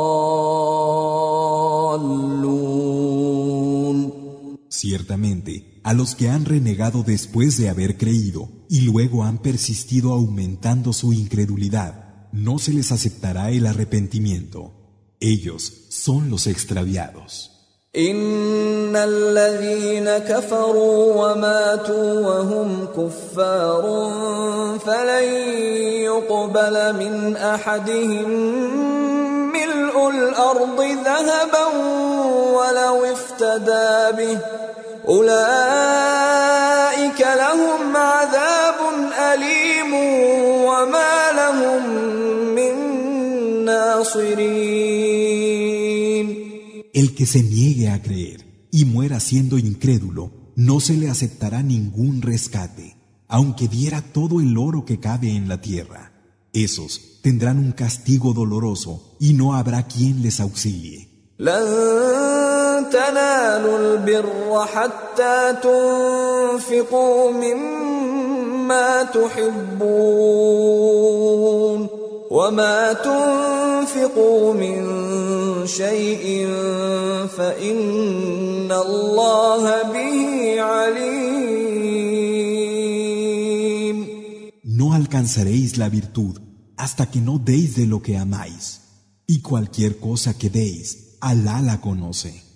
Ciertamente, a los que han renegado después de haber creído y luego han persistido aumentando su incredulidad, no se les aceptará el arrepentimiento. Ellos son los extraviados. إن الذين كفروا وماتوا وهم كفار فلن يقبل من أحدهم ملء ملء الأرض ذهبا ولو افتدى به أولئك لهم عذاب أليم وما لهم من ناصرين El que se niegue a creer y muera siendo incrédulo, no se le aceptará ningún rescate, aunque diera todo el oro que cabe en la tierra. Esos tendrán un castigo doloroso y no habrá quien les auxilie. تنالوا البر حتى تنفقوا مما تحبون وما تنفقوا من شيء فإن الله به عليم No alcanzaréis la virtud hasta que no deis de lo que amáis, y cualquier cosa que deis, Alá la conoce.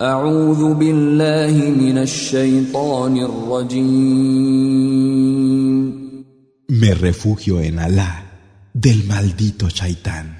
أعوذ بالله من الشيطان الرجيم Me refugio en Alá del maldito Shaitán.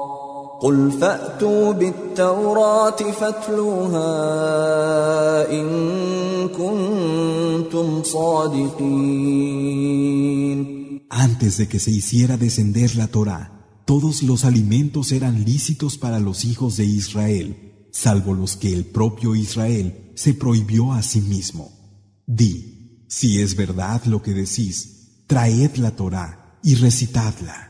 قل فأتوا بالتوراة فاتلوها إن كنتم صادقين Antes de que se hiciera descender la Torá, todos los alimentos eran lícitos para los hijos de Israel, salvo los que el propio Israel se prohibió a sí mismo. Di, si es verdad lo que decís, traed la Torá y recitadla.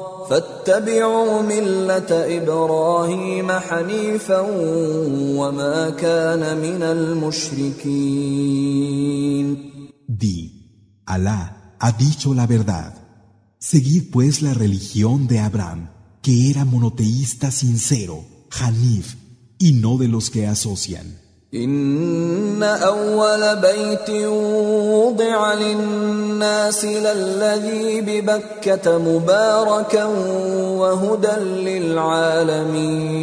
فاتبعوا ملة إبراهيم حنيفا وما كان من المشركين Di, Alá ha dicho la verdad. Seguid pues la religión de Abraham, que era monoteísta sincero, Hanif, y no de los que asocian. إن أول بيت وضع للناس للذي ببكة مباركا وهدى للعالمين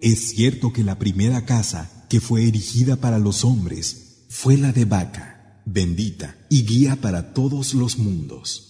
Es cierto que la primera casa que fue erigida para los hombres fue la de Baca, bendita y guía para todos los mundos.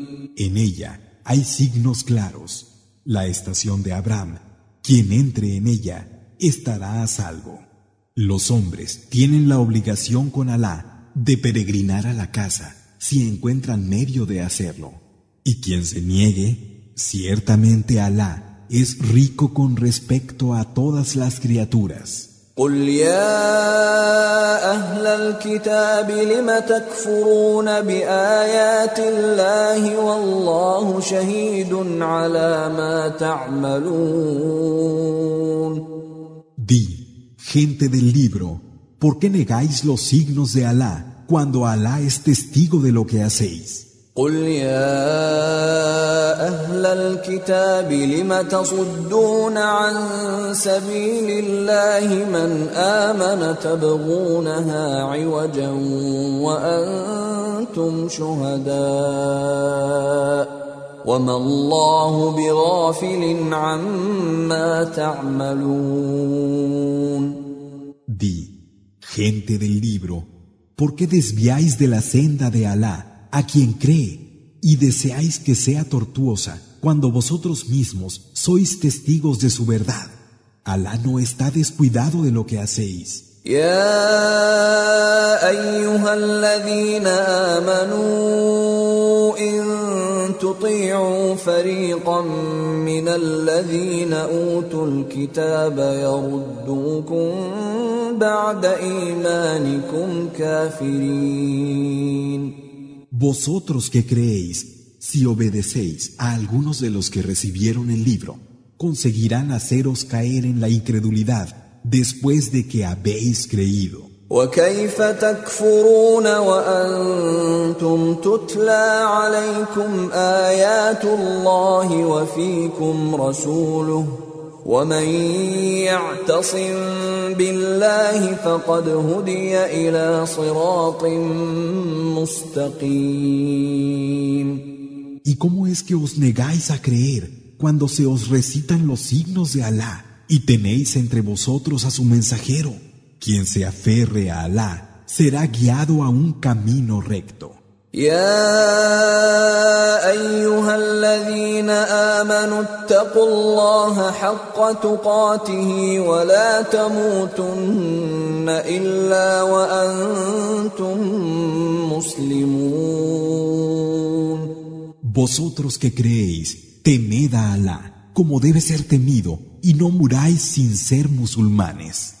En ella hay signos claros. La estación de Abraham, quien entre en ella, estará a salvo. Los hombres tienen la obligación con Alá de peregrinar a la casa si encuentran medio de hacerlo. Y quien se niegue, ciertamente Alá es rico con respecto a todas las criaturas. قل يا أهل الكتاب لم تكفرون بآيات الله والله شهيد على ما تعملون Di, gente del libro, ¿por qué negáis los signos de Alá cuando Alá es testigo de lo que hacéis? قل يا أهل الكتاب لم تصدون عن سبيل الله من آمن تبغونها عوجا وأنتم شهداء وما الله بغافل عما تعملون Di, gente del libro, ¿por qué desviáis de la senda de Alá a quien cree y deseáis que sea tortuosa cuando vosotros mismos sois testigos de su verdad? Alá no está descuidado de lo que hacéis. يا ايها الذين امنوا ان تطيعوا فريقا من الذين اوتوا الكتاب يردوكم بعد ايمانكم كافرين Vosotros que creéis, si obedecéis a algunos de los que recibieron el libro, conseguirán haceros caer en la incredulidad después de que habéis creído. وكيف تكفرون وانتم تتلى عليكم ايات الله وفيكم رسوله ومن يعتصم بالله فقد هدي الى صراط مستقيم ¿Y cómo es que os negáis a creer cuando se os recitan los signos de Alá y tenéis entre vosotros a su mensajero? Quien se aferre a Alá será guiado a un camino recto. يا ايها الذين امنوا اتقوا الله حق تقاته ولا تموتن الا وأنتم مسلمون Vosotros que creéis, temed a Alá, como debe ser temido, y no muráis sin ser musulmanes.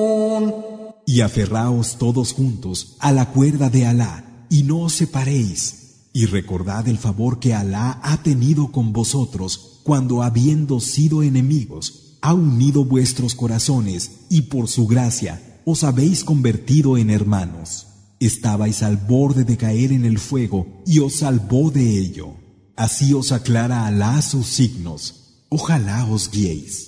Y aferraos todos juntos a la cuerda de Alá, y no os separéis, y recordad el favor que Alá ha tenido con vosotros cuando habiendo sido enemigos, ha unido vuestros corazones, y por su gracia os habéis convertido en hermanos. Estabais al borde de caer en el fuego, y os salvó de ello. Así os aclara Alá sus signos. Ojalá os guiéis.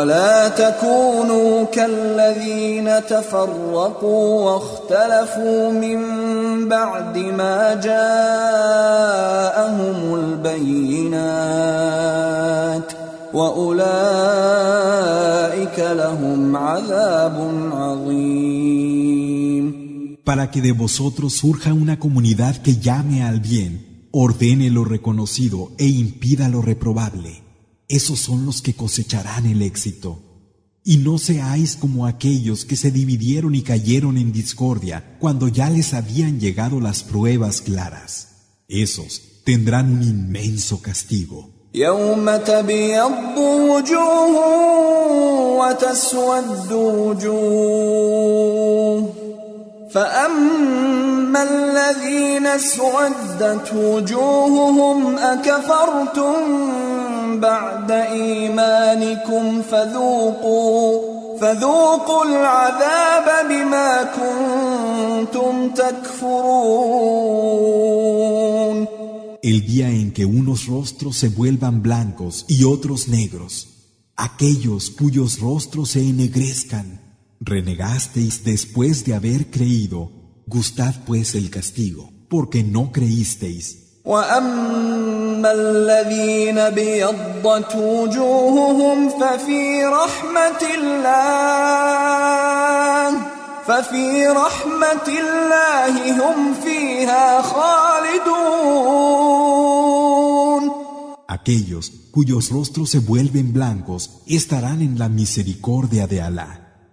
ولا تكونوا كالذين تفرقوا واختلفوا من بعد ما جاءهم البينات واولئك لهم عذاب عظيم Para que de vosotros surja una comunidad que llame al bien, ordene lo reconocido e impida lo reprobable. Esos son los que cosecharán el éxito. Y no seáis como aquellos que se dividieron y cayeron en discordia cuando ya les habían llegado las pruebas claras. Esos tendrán un inmenso castigo. فأما الذين اسودت وجوههم أكفرتم بعد إيمانكم فذوقوا فذوقوا العذاب بما كنتم تكفرون El día en que unos rostros se vuelvan blancos y otros negros, aquellos cuyos rostros se ennegrezcan, renegasteis después de haber creído, gustad pues el castigo, porque no creísteis. واما الذين ابيضت وجوههم ففي رحمه الله ففي رحمه الله هم فيها خالدون Aquellos cuyos rostros se vuelven blancos estarán en la misericordia de Alá.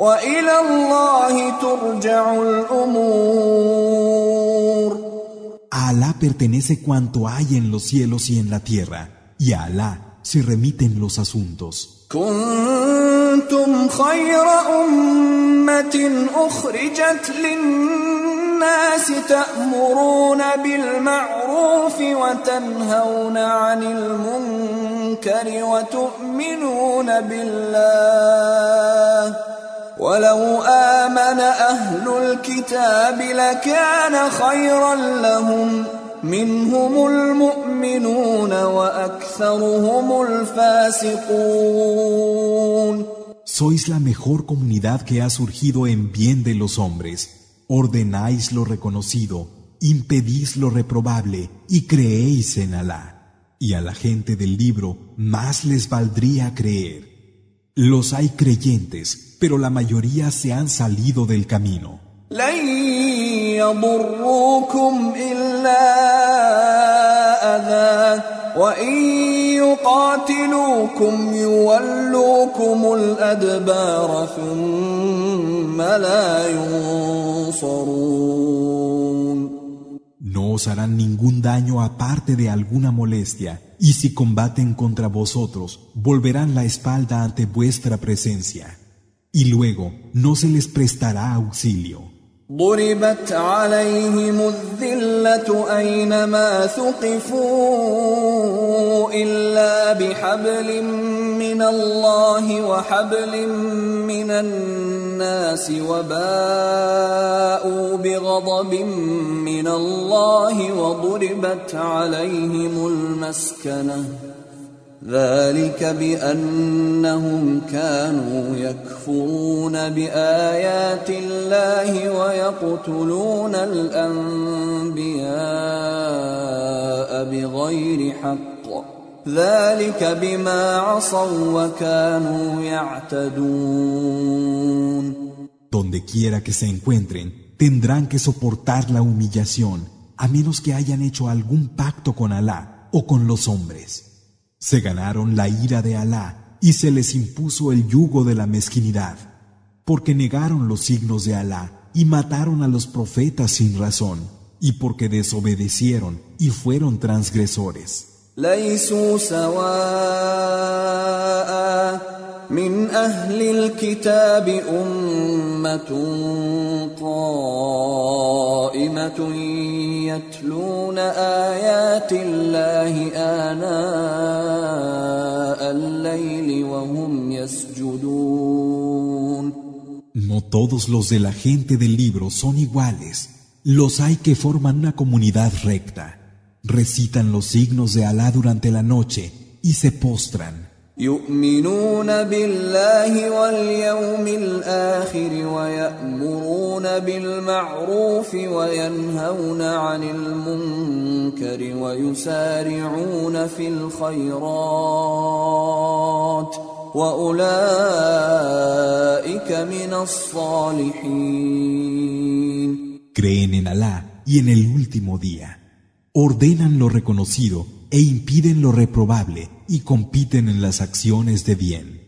وإلى الله ترجع الأمور A Alá pertenece cuanto hay en los cielos y en la tierra, y a Alá se remiten los asuntos. كنتم خير أمة أخرجت للناس تأمرون بالمعروف وتنهون عن المنكر وتؤمنون بالله ولو آمن أهل الكتاب لكان خيرا لهم منهم المؤمنون وأكثرهم الفاسقون Sois la mejor comunidad que ha surgido en bien de los hombres. Ordenáis lo reconocido, impedís lo reprobable y creéis en Alá. Y a la gente del libro más les valdría creer. Los hay creyentes, pero la mayoría se han salido del camino. No os harán ningún daño aparte de alguna molestia, y si combaten contra vosotros, volverán la espalda ante vuestra presencia. Y luego no se les prestará auxilio. ضربت عليهم الذلة أينما ثقفوا إلا بحبل من الله وحبل من الناس وباءوا بغضب من الله وضربت عليهم المسكنة ذلك بأنهم كانوا يكفرون بآيات الله ويقتلون الأنبياء بغير حق ذلك بما عصوا وكانوا يعتدون Donde quiera que se encuentren, tendrán que soportar la humillación, a menos que hayan hecho algún pacto con Alá o con los hombres. Se ganaron la ira de Alá y se les impuso el yugo de la mezquinidad, porque negaron los signos de Alá y mataron a los profetas sin razón, y porque desobedecieron y fueron transgresores. ليسوا سواء من أهل الكتاب أمة قائمة يتلون آيات الله آناء الليل وهم يسجدون No todos los de la gente del libro son iguales. Los hay que forman una comunidad recta. Recitan los signos de Alá durante la noche y se postran. يؤمنون بالله واليوم الآخر ويأمرون بالمعروف وينهون عن المنكر ويسارعون في الخيرات وأولئك من الصالحين Creen en Alá y en el último día. Ordenan lo reconocido e impiden lo reprobable y compiten en las acciones de bien.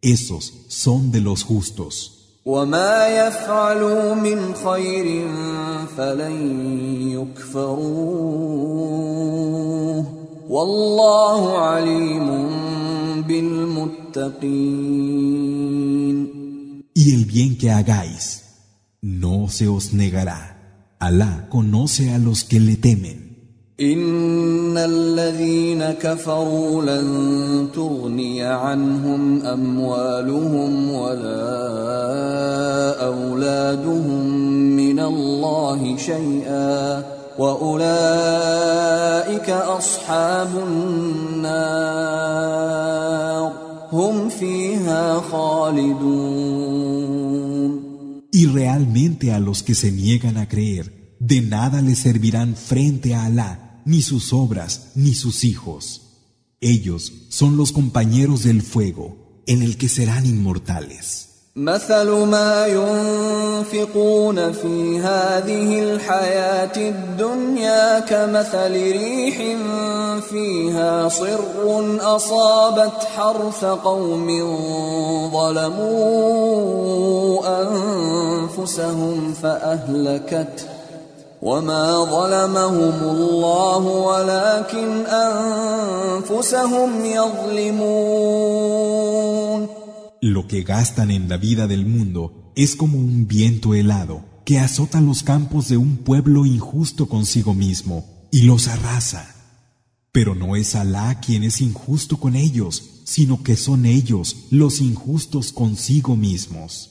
Esos son de los justos. وما يفعلوا من خير فلن يكفروه والله عليم بالمتقين Y el bien que hagáis no se os negará. Alá conoce a los que le temen. إن الذين كفروا لن تغني عنهم أموالهم ولا أولادهم من الله شيئا واولئك اصحاب النار هم فيها خالدون Y realmente a los que se niegan a creer, de nada les servirán frente a Alá ni sus obras ni sus hijos. Ellos son los compañeros del fuego, en el que serán inmortales. مثل ما ينفقون في هذه الحياة الدنيا كمثل ريح فيها صر أصابت حرث قوم ظلموا أنفسهم فأهلكته وما ظلمهم الله ولكن أنفسهم يظلمون Lo que gastan en la vida del mundo es como un viento helado que azota los campos de un pueblo injusto consigo mismo y los arrasa. Pero no es Alá quien es injusto con ellos, sino que son ellos los injustos consigo mismos.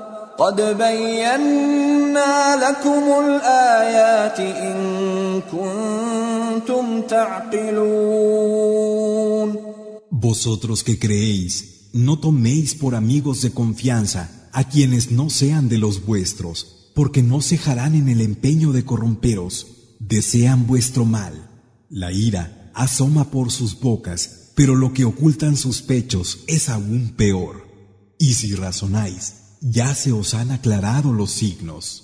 قد بينا لكم الآيات إن كنتم تعقلون Vosotros que creéis, no toméis por amigos de confianza a quienes no sean de los vuestros, porque no cejarán en el empeño de corromperos, desean vuestro mal. La ira asoma por sus bocas, pero lo que ocultan sus pechos es aún peor. Y si razonáis, ya se os han aclarado los signos.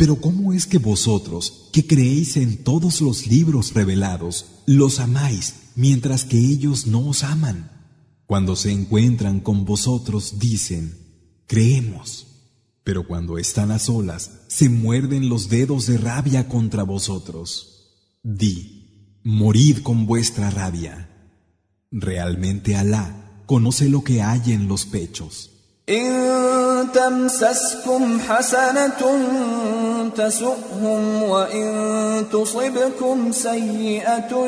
Pero ¿cómo es que vosotros, que creéis en todos los libros revelados, los amáis mientras que ellos no os aman? Cuando se encuentran con vosotros dicen, creemos. Pero cuando están a solas, se muerden los dedos de rabia contra vosotros. Di, morid con vuestra rabia. Realmente Alá conoce lo que hay en los pechos. إن تمسسكم حسنة تسؤهم وإن تصبكم سيئة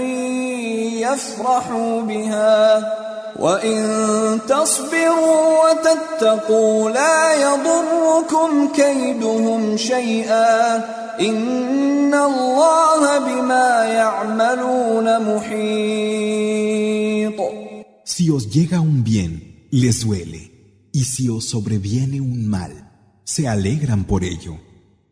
يفرحوا بها وإن تصبروا وتتقوا لا يضركم كيدهم شيئا إن الله بما يعملون محيط Si os llega un bien, les duele. Y si os sobreviene un mal, se alegran por ello.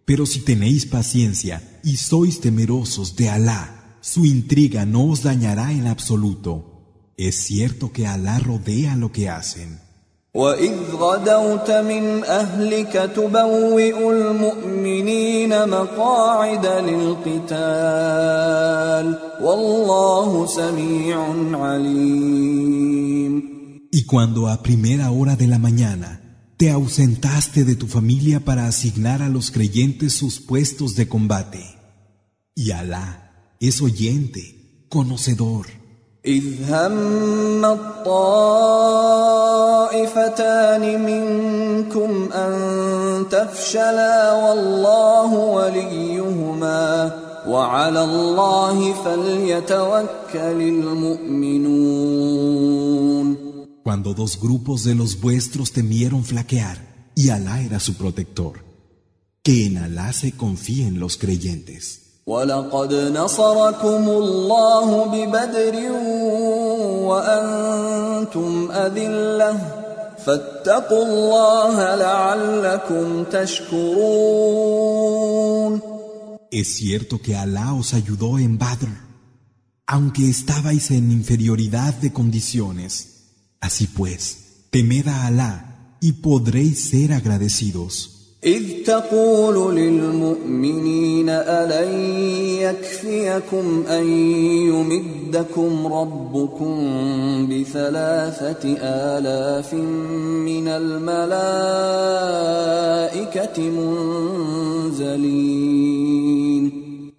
Pero si tenéis paciencia y sois temerosos de Alá, su intriga no os dañará en absoluto. Es cierto que Alá rodea lo que hacen. Y cuando a primera hora de la mañana te ausentaste de tu familia para asignar a los creyentes sus puestos de combate, y Alá es oyente, conocedor cuando dos grupos de los vuestros temieron flaquear y Alá era su protector. Que en Alá se confíen los creyentes. ولقد نصركم الله ببدر وأنتم أذلة فاتقوا الله لعلكم تشكرون Es cierto que Alá os ayudó en Badr, aunque estabais en inferioridad de condiciones. Así pues, temed a Alá y podréis ser agradecidos. إذ تقول للمؤمنين ألن يكفيكم أن يمدكم ربكم بثلاثة آلاف من الملائكة منزلين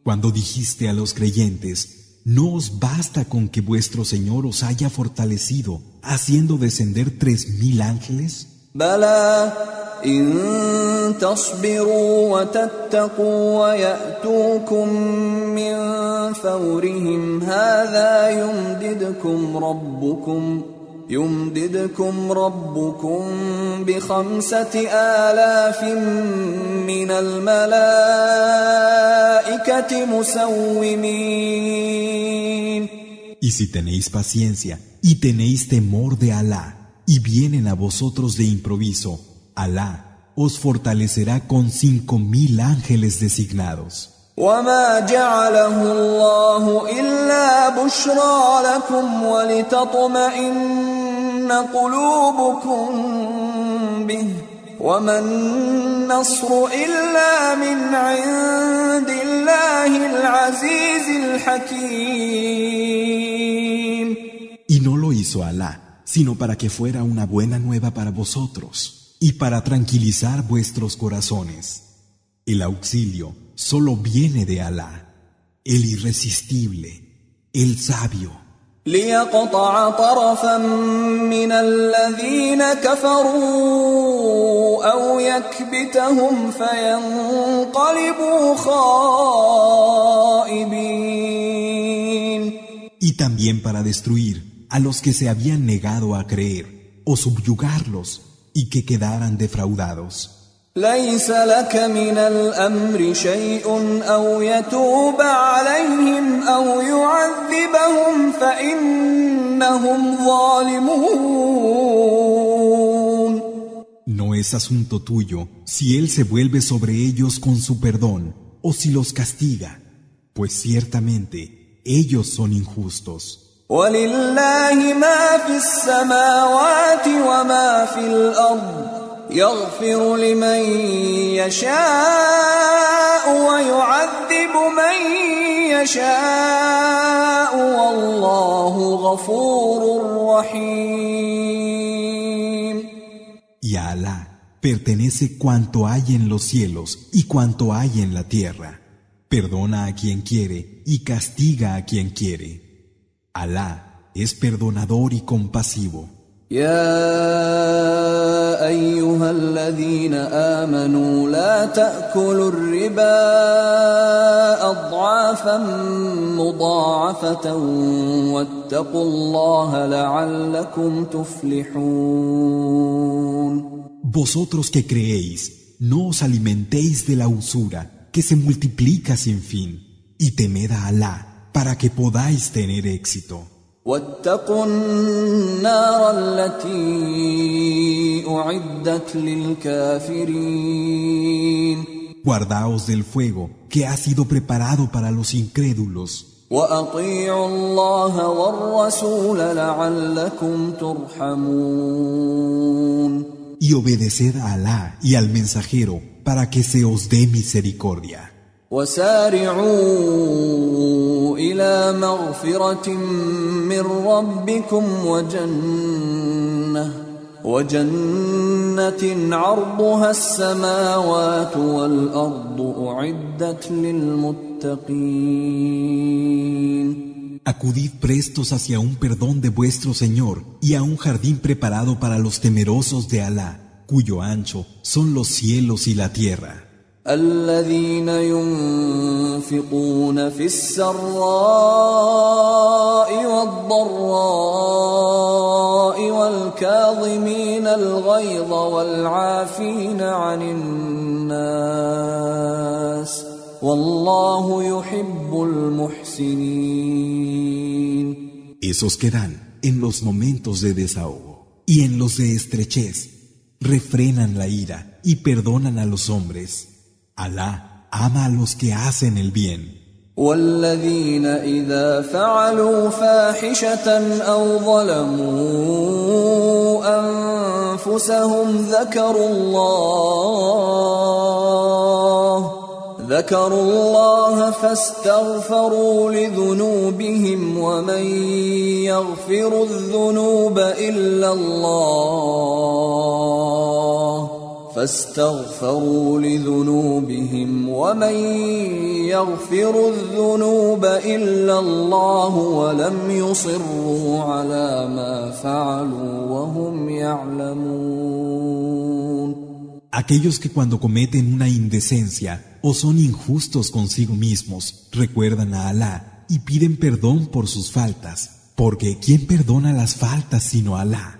Cuando dijiste a los creyentes, no os basta con que vuestro Señor os haya fortalecido, haciendo descender tres mil ángeles? بلى إن تصبروا وتتقوا ويأتوكم من فورهم هذا يمددكم ربكم يمددكم ربكم بخمسة آلاف من الملائكة مسومين Y si tenéis paciencia y tenéis temor de Alá, y vienen a vosotros de improviso, Alá os fortalecerá con cinco mil ángeles designados. وما جعله الله إلا بشرى لكم ولتطمئن قلوبكم به وما النصر إلا من عند الله العزيز الحكيم Y no lo hizo Alá, sino para que fuera una buena nueva para vosotros y para tranquilizar vuestros corazones. El auxilio solo viene de Alá, el irresistible, el sabio. ليقطع طرفا من الذين كفروا أو يكبتهم فينقلبوا خائبين Y también para destruir a los que se habían negado a creer o subyugarlos y que quedaran defraudados. ليس لك من الأمر شيء أو يتوب عليهم أو يعذبهم فإنهم ظالمون No es asunto tuyo si Él se vuelve sobre ellos con su perdón o si los castiga, pues ciertamente ellos son injustos. ولله ما في السماوات وما في الأرض يغفر لمن يشاء ويعذب من يشاء والله غفور رحيم Y a Alá pertenece cuanto hay en los cielos y cuanto hay en la tierra. Perdona a quien quiere y castiga a quien quiere. Alá es perdonador y compasivo. يا ايها الذين امنوا لا تاكلوا الربا اضعافا مضاعفه واتقوا الله لعلكم تفلحون Vosotros que creéis, no os alimentéis de la usura que se multiplica sin fin, y temed a Alá para que podáis tener éxito. واتقوا النار التي اعدت للكافرين Guardaos del fuego que ha sido preparado para los incrédulos, واطيعوا الله والرسول لعلكم ترحمون y obedeced a Alá y al mensajero para que se os dé misericordia. وسارعوا إلى مغفره من ربكم وجنه وجنه عرضها السماوات والارض اعدت للمتقين Acudid prestos hacia un perdón de vuestro Señor y a un jardín preparado para los temerosos de Alá, cuyo ancho son los cielos y la tierra. الذين ينفقون في السراء والضراء والكاظمين الغيظ والعافين عن الناس والله يحب المحسنين Esos que dan en los momentos de desahogo y en los de estrechez. Refrenan la ira y perdonan a los hombres. Alá ama a los que hacen el bien. والذين إذا فعلوا فاحشة أو ظلموا أنفسهم ذكروا الله ذكروا الله فاستغفروا لذنوبهم ومن يغفر الذنوب إلا الله فاستغفروا لذنوبهم ومن يغفر الذنوب الا الله ولم يصروا على ما فعلوا وهم يعلمون Aquellos que cuando cometen una indecencia o son injustos consigo mismos recuerdan a Alá y piden perdón por sus faltas, porque ¿quién perdona las faltas sino Alá?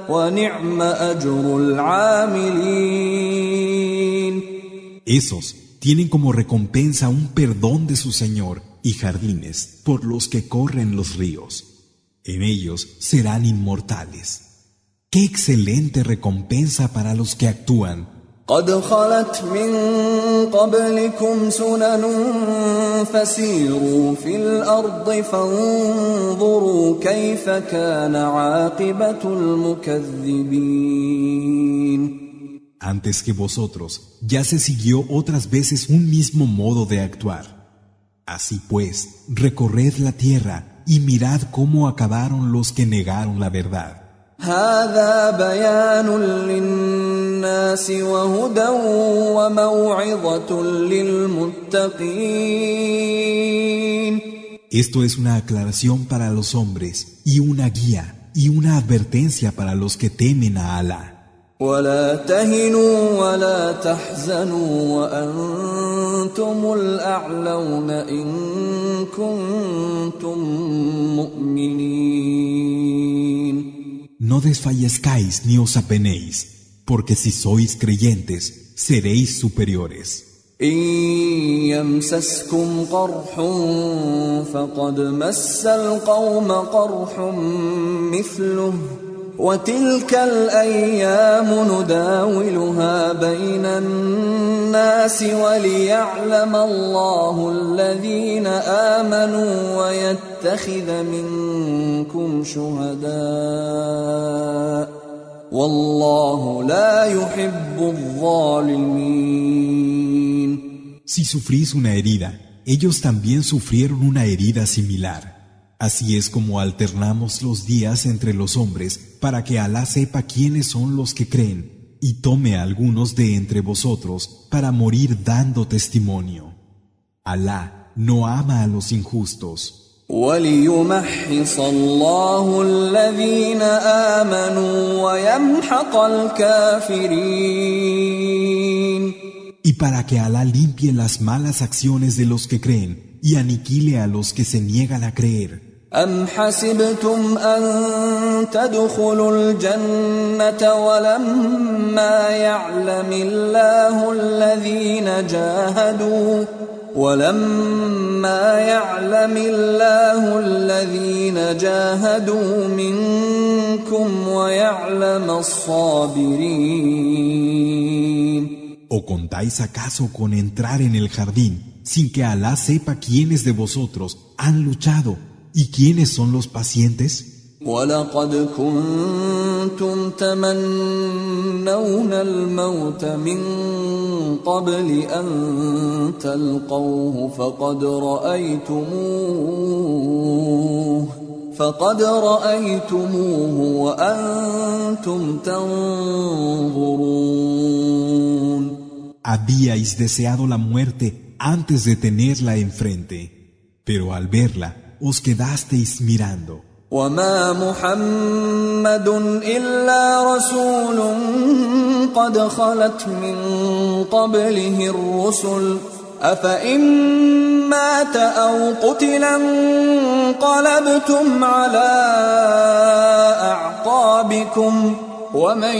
Esos tienen como recompensa un perdón de su Señor y jardines por los que corren los ríos. En ellos serán inmortales. ¡Qué excelente recompensa para los que actúan! قد خلت من قبلكم سنن فسيروا في الارض فانظروا كيف كان عاقبه المكذبين Antes que vosotros, ya se siguió otras veces un mismo modo de actuar. Así pues, recorred la tierra y mirad cómo acabaron los que negaron la verdad. Esto es una aclaración para los hombres y una guía y una advertencia para los que temen a Alá. ولا تهنوا ولا تحزنوا وأنتم الأعلون إن كنتم مؤمنين No desfallezcáis ni os apenéis, porque si sois creyentes, seréis superiores. إن يمسسكم قرح فقد مس القوم قرح مثله وتلك الأيام نداولها بين الناس وليعلم الله الذين آمنوا ويتخذ منكم شهداء والله لا يحب الظالمين Si sufrís una herida, ellos también sufrieron una herida similar. Así es como alternamos los días entre los hombres para que Alá sepa quiénes son los que creen y tome a algunos de entre vosotros para morir dando testimonio. Alá no ama a los injustos. Y para que Alá limpie las malas acciones de los que creen y aniquile a los que se niegan a creer. أم حسبتم أن تدخلوا الجنة ولما يعلم الله الذين جاهدوا ولما يعلم الله الذين جاهدوا منكم ويعلم الصابرين ¿O contáis acaso con entrar en el jardín sin que Alá sepa quiénes de vosotros han luchado ¿Y quiénes son los pacientes? ولقد كنتم تمنون الموت من قبل أن تلقوه فقد رأيتموه فقد رأيتموه وأنتم تنظرون Habíais deseado la muerte antes de tenerla enfrente, pero al verla os quedasteis mirando, وما محمد الا رسول قد خلت من قبله الرسل افان مات أو قتلا انقلبتم على اعقابكم ومن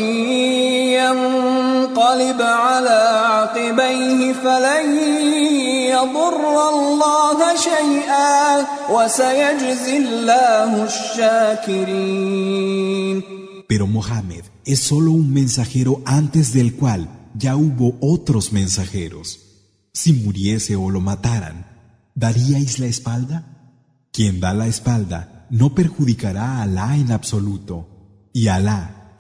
ينقلب على عقبيه فلن يضر الله شيئا وسيجزي الله الشاكرين Pero Mohammed es solo un mensajero antes del cual ya hubo otros mensajeros. Si muriese o lo mataran, ¿daríais la espalda? Quien da la espalda no perjudicará a Alá en absoluto, y Alá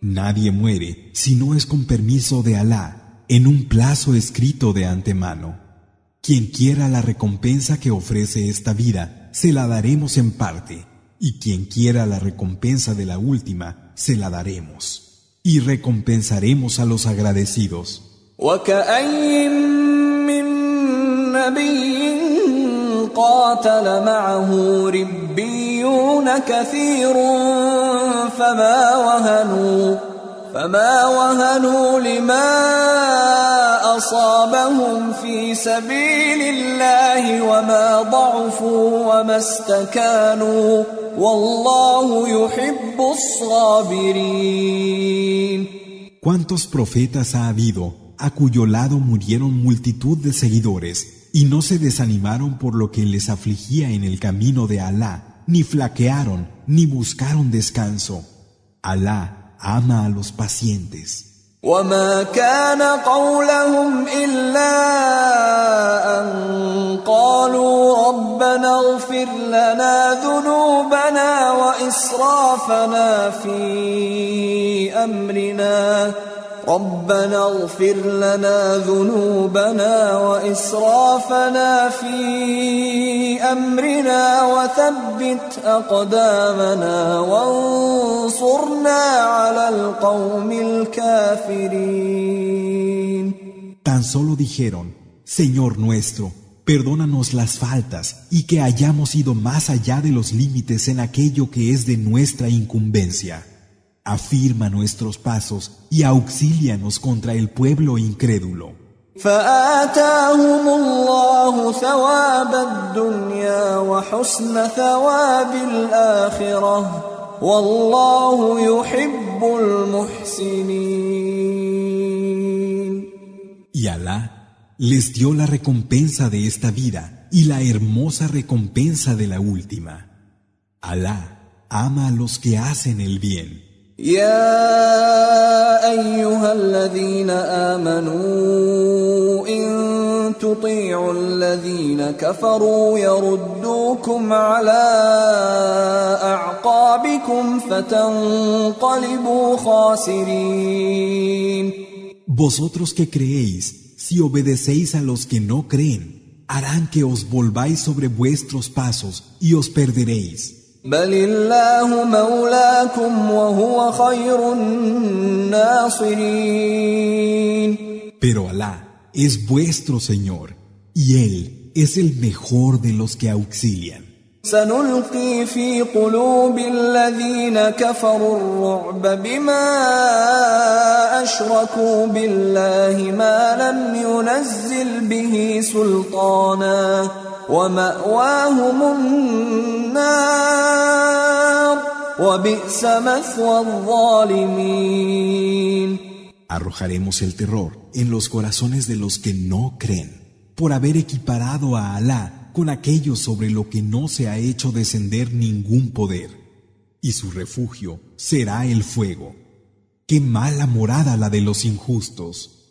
Nadie muere si no es con permiso de Alá en un plazo escrito de antemano. Quien quiera la recompensa que ofrece esta vida, se la daremos en parte, y quien quiera la recompensa de la última, se la daremos. Y recompensaremos a los agradecidos. فما وهنوا لما أصابهم في سبيل الله وما ضعفوا وما استكانوا والله يحب الصابرين. ¿Cuántos profetas ha habido a cuyo lado murieron multitud de seguidores? y no se desanimaron por lo que les afligía en el camino de Alá, ni flaquearon, ni buscaron descanso? Alá ama a los pacientes. وما كان قولهم الا ان قالوا ربنا اغفر لنا ذنوبنا واسرافنا في امرنا ربنا اغفر لنا ذنوبنا واسرافنا في امرنا وثبت اقدامنا وانصرنا على القوم الكافرين Tan solo dijeron, Señor nuestro, perdónanos las faltas y que hayamos ido más allá de los límites en aquello que es de nuestra incumbencia. afirma nuestros pasos y auxílianos contra el pueblo incrédulo. فآتاهم الله ثواب الدنيا وحسن ثواب الآخرة والله يحب المحسنين Y Alá les dio la recompensa de esta vida y la hermosa recompensa de la última. Alá ama a los que hacen el bien. يا ايها الذين امنوا ان تطيعوا الذين كفروا يردوكم على اعقابكم فتنقلبوا خاسرين Vosotros que creéis, si obedecéis a los que no creen, harán que os volváis sobre vuestros pasos y os perderéis. بل الله مولاكم وهو خير الناصرين Pero Alá es vuestro Señor y Él es el mejor de los que auxilian. سنلقي في قلوب الذين كفروا الرعب بما أشركوا بالله ما لم ينزل به سلطانا ومأواهم النار وبئس مثوى الظالمين Arrojaremos el terror en los corazones de los que no creen, por haber equiparado a Alá con aquello sobre lo que no se ha hecho descender ningún poder, y su refugio será el fuego. Qué mala morada la de los injustos.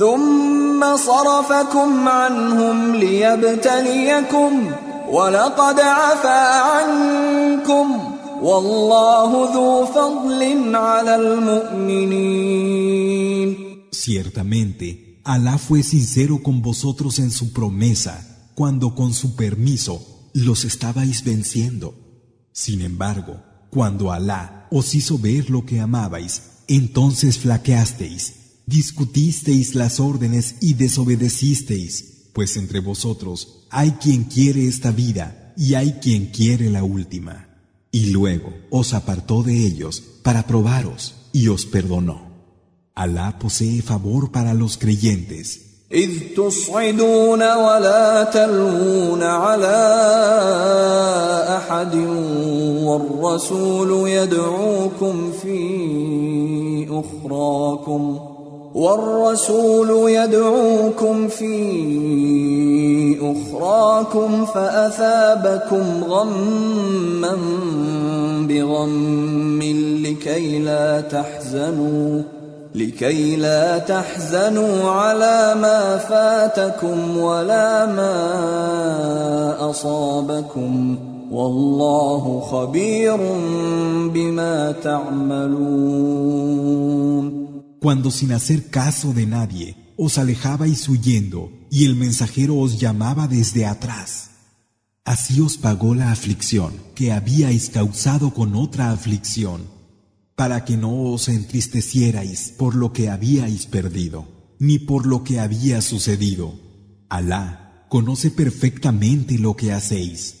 ثم صرفكم عنهم ليبتليكم ولقد عفا عنكم والله ذو فضل على المؤمنين Ciertamente, Alá fue sincero con vosotros en su promesa cuando con su permiso los estabais venciendo. Sin embargo, cuando Alá os hizo ver lo que amabais, entonces flaqueasteis, discutisteis las órdenes y desobedecisteis, pues entre vosotros hay quien quiere esta vida y hay quien quiere la última. Y luego os apartó de ellos para probaros y os perdonó. Alá posee favor para los creyentes. إذ تصعدون ولا تلوون على أحد والرسول يدعوكم في أخراكم والرسول يدعوكم في أخراكم فأثابكم غما بغم لكي لا تحزنوا لكي لا تحزنوا على ما فاتكم ولا ما أصابكم. والله خبير بما تعملون. Cuando sin hacer caso de nadie os alejabais huyendo y el mensajero os llamaba desde atrás. Así os pagó la aflicción que habíais causado con otra aflicción, para que no os entristecierais por lo que habíais perdido, ni por lo que había sucedido. Alá conoce perfectamente lo que hacéis.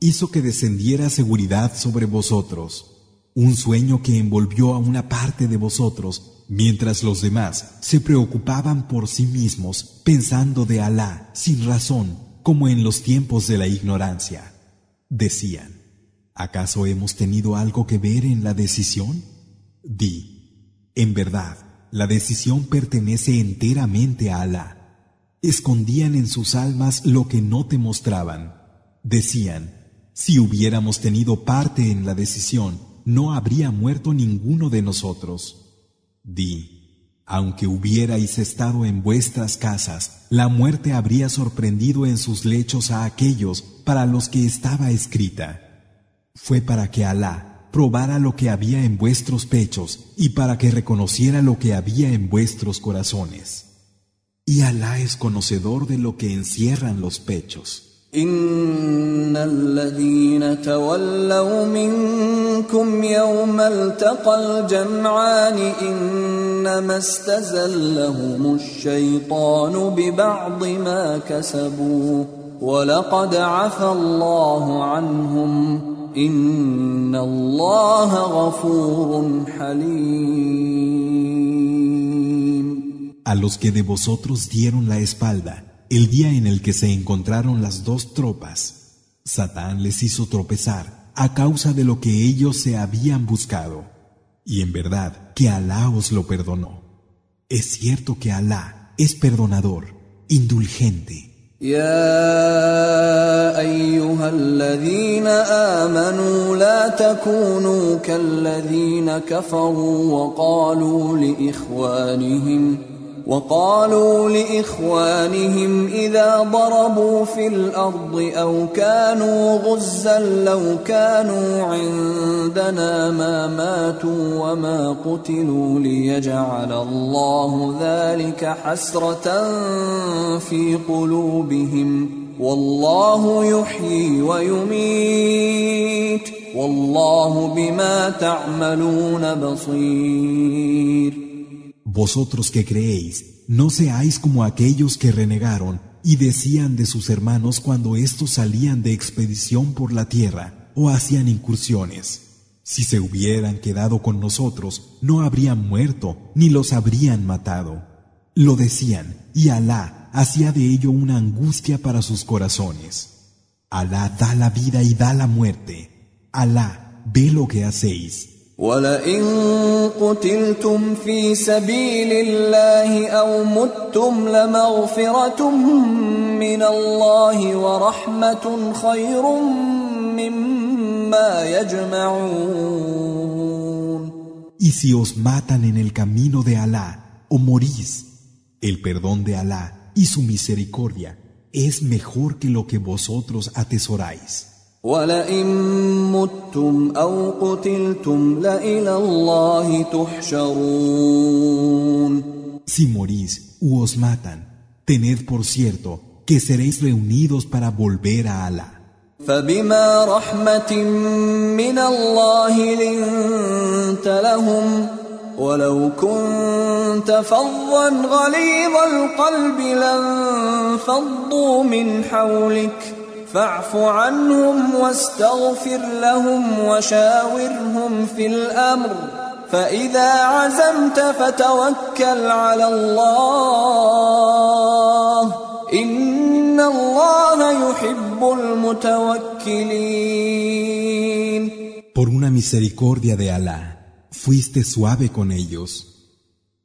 hizo que descendiera seguridad sobre vosotros, un sueño que envolvió a una parte de vosotros, mientras los demás se preocupaban por sí mismos, pensando de Alá sin razón, como en los tiempos de la ignorancia. Decían, ¿acaso hemos tenido algo que ver en la decisión? Di, en verdad, la decisión pertenece enteramente a Alá. Escondían en sus almas lo que no te mostraban. Decían, si hubiéramos tenido parte en la decisión, no habría muerto ninguno de nosotros. Di, aunque hubierais estado en vuestras casas, la muerte habría sorprendido en sus lechos a aquellos para los que estaba escrita. Fue para que Alá probara lo que había en vuestros pechos y para que reconociera lo que había en vuestros corazones. Y Alá es conocedor de lo que encierran los pechos. ان الذين تولوا منكم يوم التقى الجمعان انما استزلهم الشيطان ببعض ما كسبوا ولقد عفى الله عنهم ان الله غفور حليم A los que de vosotros dieron la espalda el día en el que se encontraron las dos tropas, Satán les hizo tropezar a causa de lo que ellos se habían buscado. Y en verdad que Alá os lo perdonó. Es cierto que Alá es perdonador, indulgente. يا ايها الذين امنوا لا تكونوا كالذين كفروا وقالوا لاخوانهم وقالوا لإخوانهم إذا ضربوا في الأرض أو كانوا غزا لو كانوا عندنا ما ماتوا وما قتلوا ليجعل الله ذلك حسرة في قلوبهم والله يحيي ويميت والله بما تعملون بصير Vosotros que creéis, no seáis como aquellos que renegaron y decían de sus hermanos cuando éstos salían de expedición por la tierra o hacían incursiones. Si se hubieran quedado con nosotros, no habrían muerto ni los habrían matado. Lo decían, y Alá hacía de ello una angustia para sus corazones. Alá da la vida y da la muerte. Alá ve lo que hacéis. ولئن قتلتم في سبيل الله أو متم لمغفره من الله ورحمه خير مما يجمعون Y si os matan en el camino de Alá o morís, el perdón de Alá y su misericordia es mejor que lo que vosotros atesoráis. ولئن متم أو قتلتم لإلى الله تحشرون Si morís u os matan, tened por cierto que seréis reunidos para volver a Alá. فبما رحمة من الله لنت لهم ولو كنت فظا غليظ القلب لانفضوا من حولك فاعف عنهم واستغفر لهم وشاورهم في الامر فاذا عزمت فتوكل على الله ان الله يحب المتوكلين Por una misericordia de Alá, fuiste suave con ellos.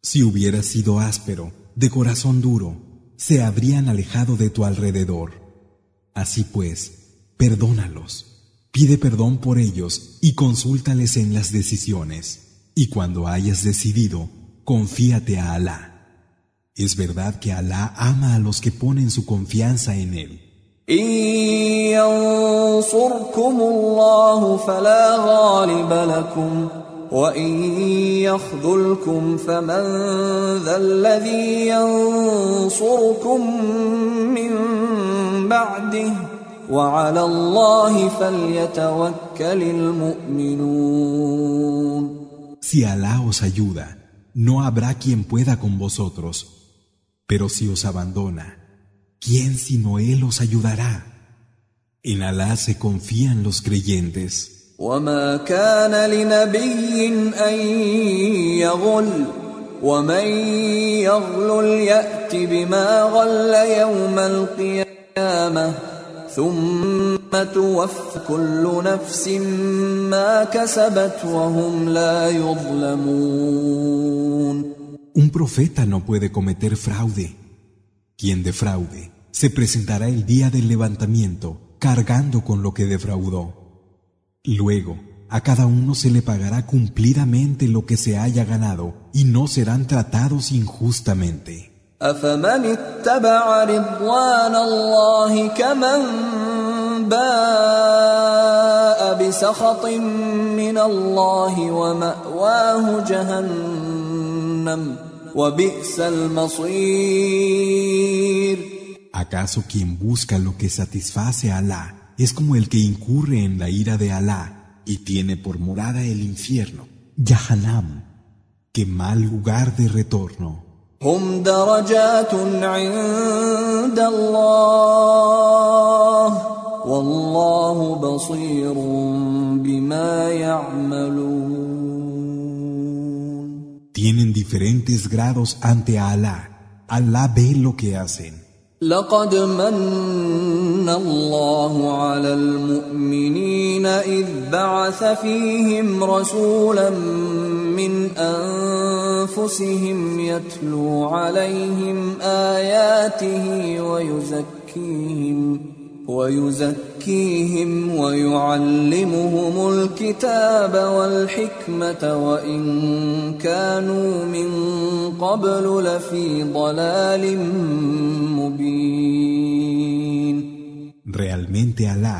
Si hubieras sido áspero, de corazón duro, se habrían alejado de tu alrededor. Así pues, perdónalos, pide perdón por ellos y consúltales en las decisiones. Y cuando hayas decidido, confíate a Alá. Es verdad que Alá ama a los que ponen su confianza en Él. بعده وعلى الله فليتوكل المؤمنون Si Alá os ayuda, no habrá quien pueda con vosotros. Pero si os abandona, ¿quién sino Él os ayudará? En Alá se confían los creyentes. وما كان لنبي ان يغل ومن يغلل يات بما غل يوم القيامه ثم توفى كل نفس ما كسبت وهم لا يظلمون Un profeta no puede cometer fraude. Quien defraude se presentará el día del levantamiento cargando con lo que defraudó. Luego, a cada uno se le pagará cumplidamente lo que se haya ganado y no serán tratados injustamente. أفمن اتبع رضوان الله كمن باء بسخط من الله ومأواه جهنم وبئس المصير ¿Acaso quien busca lo que satisface a Alá es como el que incurre en la ira de Alá y tiene por morada el infierno? Yahanam, qué mal lugar de retorno. هم درجات عند الله والله بصير بما يعملون Tienen diferentes grados ante Alá. Alá ve lo que hacen. لقد من الله على المؤمنين إذ بعث فيهم رسولا من أنفسهم يتلو عليهم آياته ويزكيهم ويزكيهم ويعلمهم الكتاب والحكمه وان كانوا من قبل لفي ضلال مبين Realmente Alá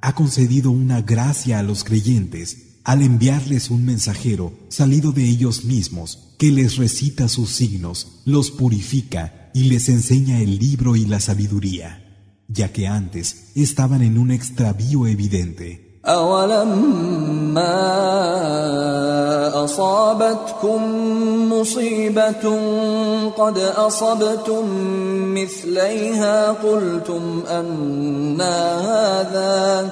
ha concedido una gracia a los creyentes al enviarles un mensajero salido de ellos mismos que les recita sus signos, los purifica y les enseña el libro y la sabiduría, Ya que antes estaban en un extravío evidente. أولما أصابتكم مصيبة قد أصبتم مثليها قلتم أنا هذا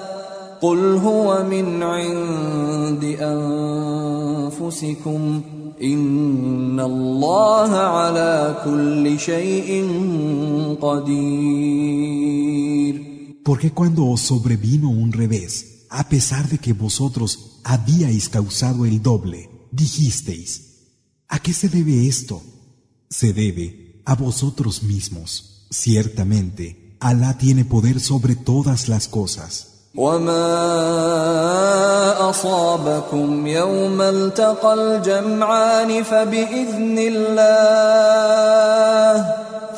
قل هو من عند أنفسكم Porque cuando os sobrevino un revés, a pesar de que vosotros habíais causado el doble, dijisteis, ¿a qué se debe esto? Se debe a vosotros mismos. Ciertamente, Alá tiene poder sobre todas las cosas. وما أصابكم يوم التقى الجمعان فبإذن الله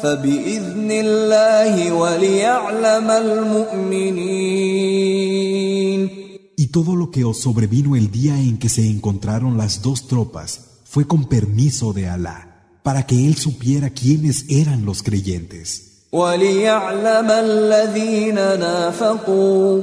فبإذن الله وليعلم المؤمنين Y todo lo que os sobrevino el día en que se encontraron las dos tropas fue con permiso de Alá, para que él supiera quiénes eran los creyentes. وليعلم الذين نافقوا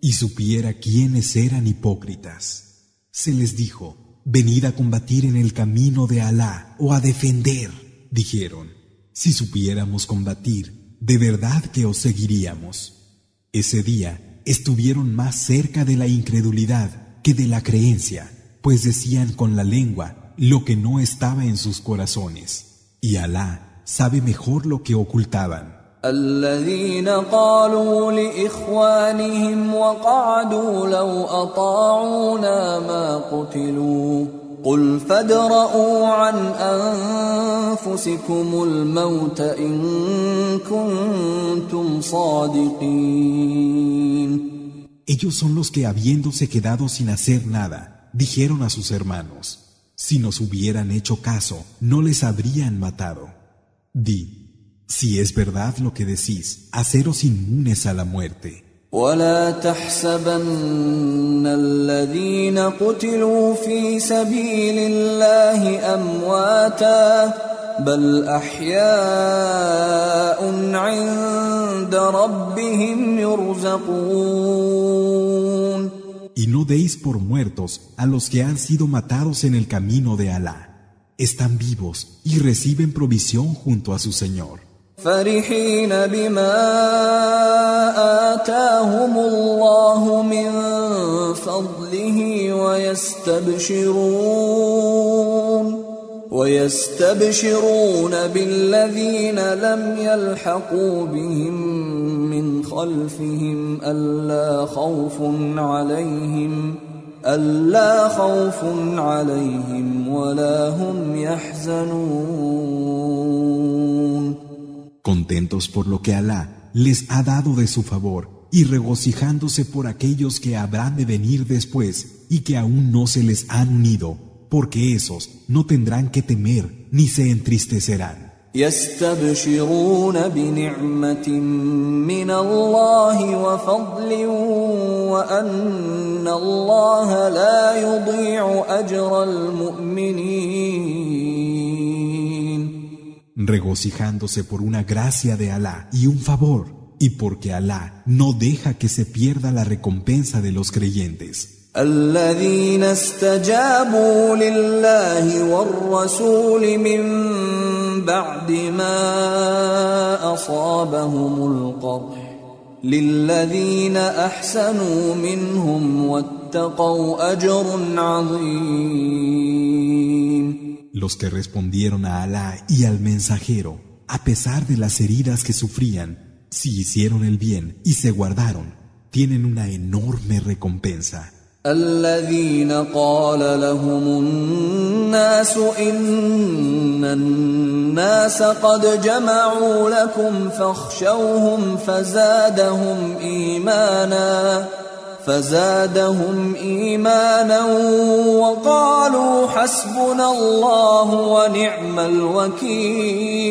Y supiera quiénes eran hipócritas. Se les dijo, venid a combatir en el camino de Alá o a defender. Dijeron, si supiéramos combatir, de verdad que os seguiríamos. Ese día estuvieron más cerca de la incredulidad que de la creencia, pues decían con la lengua lo que no estaba en sus corazones. Y Alá sabe mejor lo que ocultaban. الذين قالوا لاخوانهم وقعدوا لو اطاعونا ما قتلوا قل فادرءوا عن انفسكم الموت ان كنتم صادقين Ellos son los que habiéndose quedado sin hacer nada, dijeron a sus hermanos, si nos hubieran hecho caso, no les habrían matado. Di, si es verdad lo que decís, haceros inmunes a la muerte. ولا تحسبن الذين قتلوا في سبيل الله امواتا بل احياء عند ربهم يرزقون Y no deis por muertos a los que han sido matados en el camino de Alá. Están vivos y reciben provisión junto a su Señor. فرحين بما آتاهم الله من فضله ويستبشرون ويستبشرون بالذين لم يلحقوا بهم من خلفهم ألا خوف عليهم ألا خوف عليهم ولا هم يحزنون Contentos por lo que Alá les ha dado de su favor y regocijándose por aquellos que habrán de venir después y que aún no se les han unido, porque esos no tendrán que temer ni se entristecerán. يستبشرون بنعمة من الله وفضل وأن الله لا يضيع أجر المؤمنين regocijándose por una gracia de Alá y un favor y porque Alá no deja que se pierda la recompensa de los creyentes. الذين استجابوا لله والرسول من بعد ما أصابهم القرح للذين أحسنوا منهم واتقوا أجر عظيم Los que respondieron a Alá y al mensajero, a pesar de las heridas que sufrían, Si hicieron el bien y se guardaron, tienen una enorme recompensa. الذين قال لهم الناس إن الناس قد جمعوا لكم فاخشوهم فزادهم إيمانا فزادهم إيمانا وقالوا حسبنا الله ونعم الوكيل.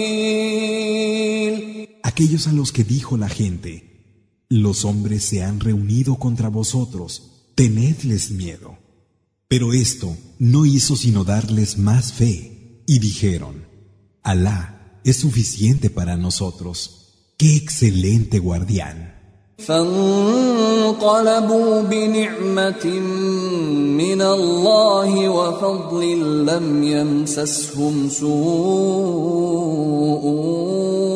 Aquellos a los que dijo la gente, los hombres se han reunido contra vosotros, tenedles miedo. Pero esto no hizo sino darles más fe, y dijeron, Alá es suficiente para nosotros, qué excelente guardián. فانقلبوا بنعمة من الله وفضل لم يمسسهم سوء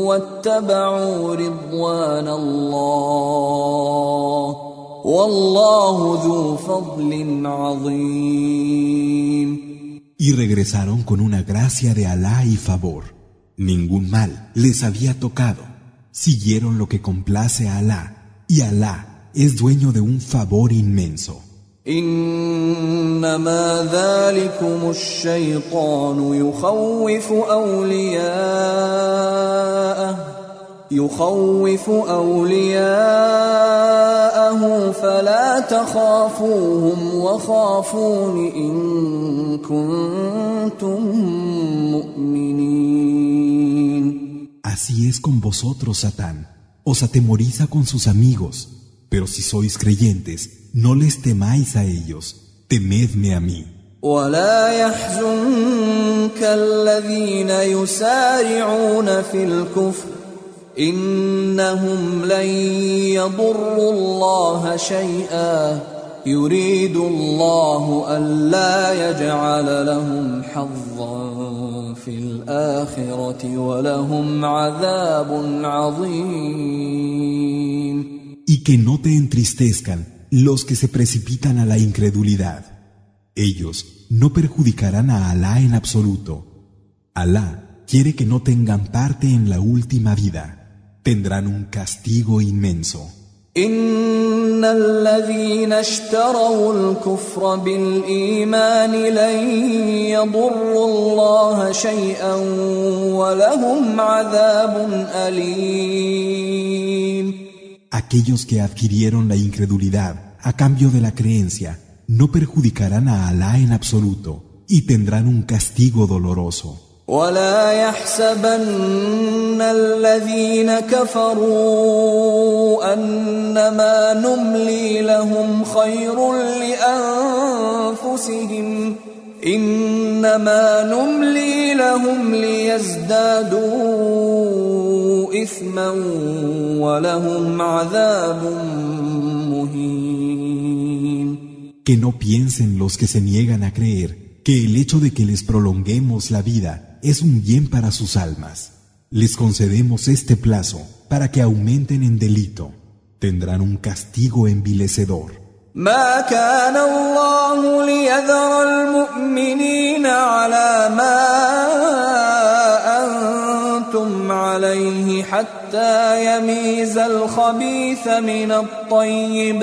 واتبعوا رضوان الله والله ذو فضل عظيم Y regresaron con una gracia de Alá y favor. Ningún mal les había tocado. Siguieron lo que complace a Alá y Alá es dueño de un favor inmenso. إنما ذلكم الشيطان يخوف أولياءه يخوف أولياءه فلا تخافوهم وخافون إن كنتم مؤمنين Así es con vosotros, Satán. os atemoriza con sus amigos, pero si sois creyentes, no les temáis a ellos, temedme a mí. ولا يحزنك الذين يسارعون في الكفر إنهم لن يضروا الله شيئا يريد الله ألا يجعل لهم حظا Y que no te entristezcan los que se precipitan a la incredulidad. Ellos no perjudicarán a Alá en absoluto. Alá quiere que no tengan parte en la última vida. Tendrán un castigo inmenso. ان الذين اشتروا الكفر بالايمان لن يضروا الله شيئا ولهم عذاب اليم Aquellos que adquirieron la incredulidad a cambio de la creencia no perjudicarán a Alá en absoluto y tendrán un castigo doloroso. ولا يحسبن الذين كفروا أنما نملي لهم خير لأنفسهم إنما نملي لهم ليزدادوا إثما ولهم عذاب مهين. Que no piensen los que se niegan a creer. que el hecho de que les prolonguemos la vida es un bien para sus almas. Les concedemos este plazo para que aumenten en delito. Tendrán un castigo envilecedor. ما كان الله ليذر المؤمنين على ما أنتم عليه حتى يميز الخبيث من الطيب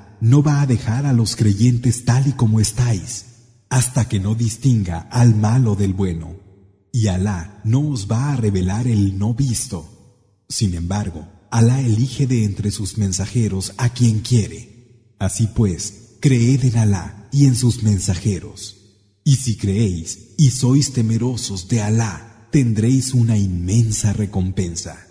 no va a dejar a los creyentes tal y como estáis, hasta que no distinga al malo del bueno, y Alá no os va a revelar el no visto. Sin embargo, Alá elige de entre sus mensajeros a quien quiere. Así pues, creed en Alá y en sus mensajeros. Y si creéis y sois temerosos de Alá, tendréis una inmensa recompensa.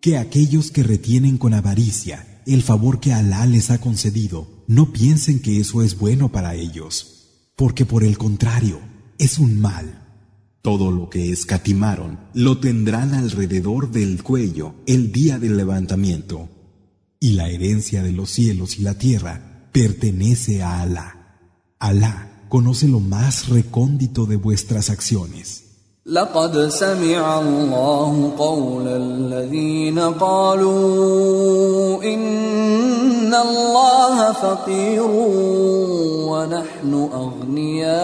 Que aquellos que retienen con avaricia el favor que Alá les ha concedido, no piensen que eso es bueno para ellos, porque por el contrario, es un mal. Todo lo que escatimaron lo tendrán alrededor del cuello el día del levantamiento. Y la herencia de los cielos y la tierra pertenece a Alá. Alá conoce lo más recóndito de vuestras acciones. لقد سمع الله قول الذين قالوا إن الله فقير ونحن أغنياء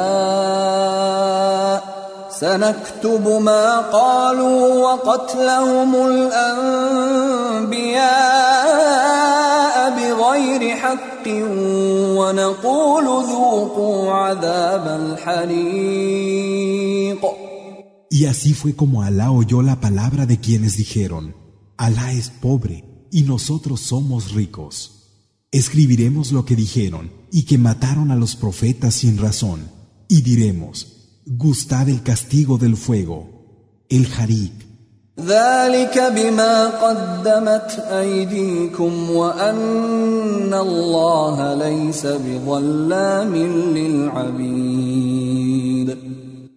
سنكتب ما قالوا وقتلهم الأنبياء بغير حق ونقول ذوقوا عذاب الحريق Y así fue como Alá oyó la palabra de quienes dijeron, Alá es pobre y nosotros somos ricos. Escribiremos lo que dijeron y que mataron a los profetas sin razón, y diremos, gustad el castigo del fuego, el harik.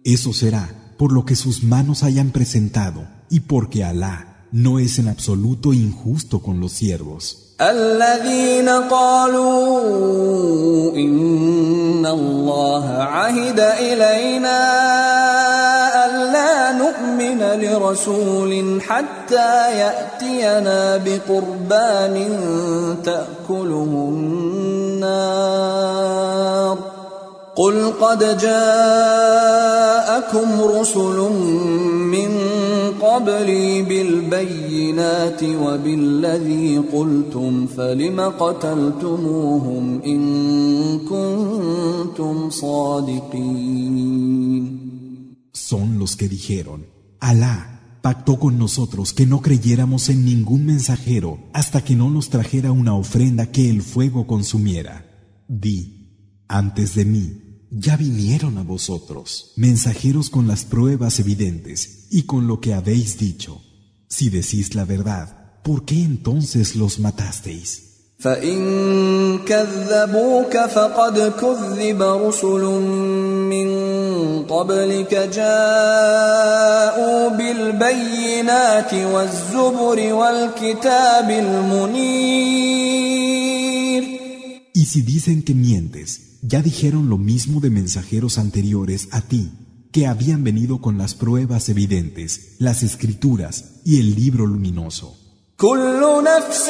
Eso será por lo que sus manos hayan presentado y porque Alá no es en absoluto injusto con los siervos. الذين قالوا إن الله عهد إلينا ألا لرسول حتى يأتينا بقربان تأكله النار. قل قد جاءكم رسل من قبلي بالبينات وبالذي قلتم فلم قتلتموهم إن كنتم صادقين؟ Son los que dijeron, Alá pactó con nosotros que no creyéramos en ningún mensajero hasta que no nos trajera una ofrenda que el fuego consumiera. Di, antes de mí, ya vinieron a vosotros, mensajeros con las pruebas evidentes y con lo que habéis dicho. Si decís la verdad, ¿por qué entonces los matasteis? فإن كذبوك فقد كذب رسل من قبلك جاءوا بالبينات والزبر والكتاب المنير Y si dicen que mientes, ya dijeron lo mismo de mensajeros anteriores a ti, que habían venido con las pruebas evidentes, las escrituras y el libro luminoso. كل نفس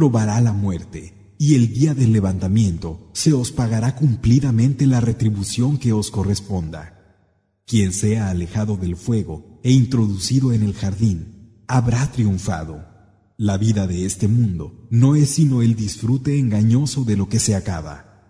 Probará la muerte, y el día del levantamiento se os pagará cumplidamente la retribución que os corresponda. Quien sea alejado del fuego e introducido en el jardín, habrá triunfado. La vida de este mundo no es sino el disfrute engañoso de lo que se acaba.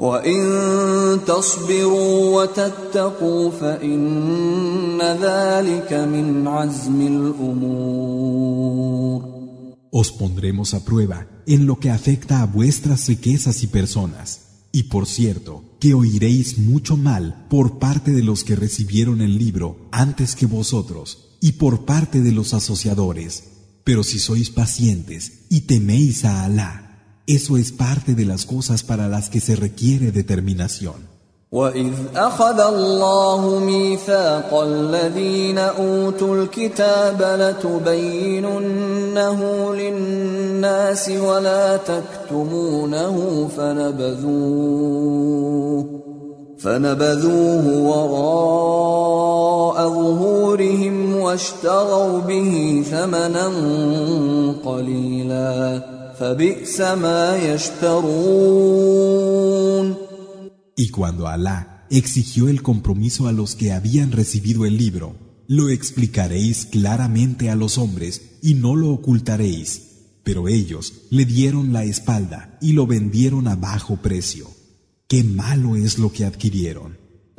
وان تصبروا وتتقوا فان ذلك من عزم الامور Os pondremos a prueba en lo que afecta a vuestras riquezas y personas. Y por cierto, que oiréis mucho mal por parte de los que recibieron el libro antes que vosotros, y por parte de los asociadores. Pero si sois pacientes y teméis a Alá, eso es parte de las cosas para las que se requiere determinación. وإذ أخذ الله ميثاق الذين أوتوا الكتاب لتبيننه للناس ولا تكتمونه فنبذوه فنبذوه وراء ظهورهم واشتروا به ثمنا قليلا Y cuando Alá exigió el compromiso a los que habían recibido el libro, lo explicaréis claramente a los hombres y no lo ocultaréis. Pero ellos le dieron la espalda y lo vendieron a bajo precio. Qué malo es lo que adquirieron.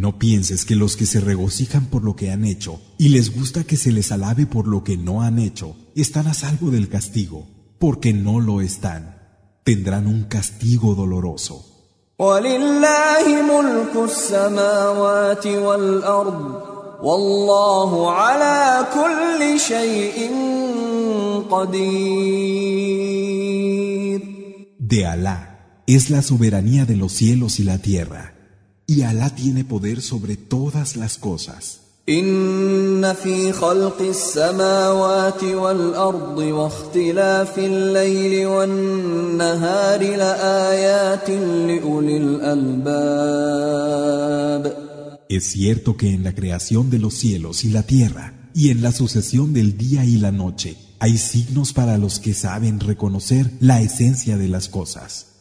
No pienses que los que se regocijan por lo que han hecho y les gusta que se les alabe por lo que no han hecho, están a salvo del castigo, porque no lo están. Tendrán un castigo doloroso. De Alá es la soberanía de los cielos y la tierra. Y Alá tiene poder sobre todas las cosas. إن في خلق السماوات والأرض واختلاف الليل والنهار لآيات لأولي الألباب Es cierto que en la creación de los cielos y la tierra y en la sucesión del día y la noche hay signos para los que saben reconocer la esencia de las cosas.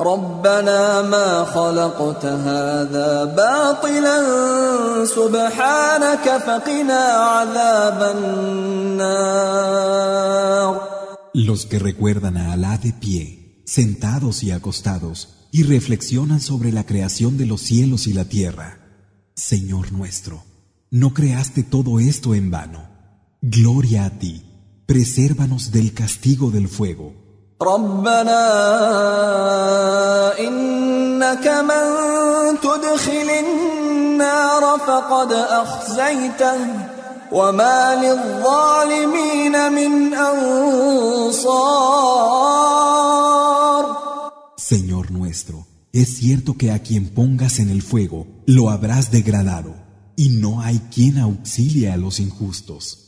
ربنا ما خلقت هذا باطلا سبحانك فقنا عذاب النار Los que recuerdan a Alá de pie, sentados y acostados, y reflexionan sobre la creación de los cielos y la tierra. Señor nuestro, no creaste todo esto en vano. Gloria a ti, presérvanos del castigo del fuego. ربنا إنك من تدخل النار فقد أخزيته وما للظالمين من أنصار Señor nuestro, es cierto que a quien pongas en el fuego lo habrás degradado, y no hay quien auxilie a los injustos.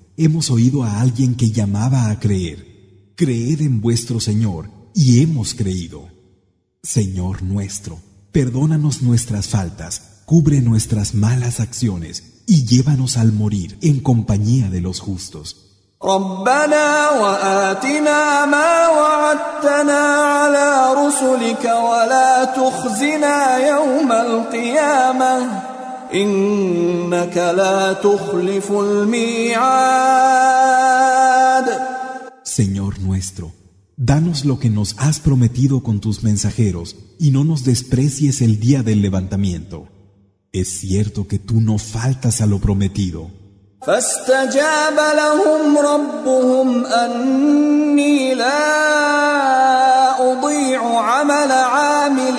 hemos oído a alguien que llamaba a creer. Creed en vuestro Señor, y hemos creído. Señor nuestro, perdónanos nuestras faltas, cubre nuestras malas acciones y llévanos al morir en compañía de los justos. ربنا وآتنا ما وعدتنا على رسلك ولا تخزنا يوم القيامة إنك لا تخلف الميعاد Señor nuestro, danos lo que nos has prometido con tus mensajeros y no nos desprecies el día del levantamiento. Es cierto que tú no faltas a lo prometido. فاستجاب لهم ربهم أني لا أضيع عمل عامل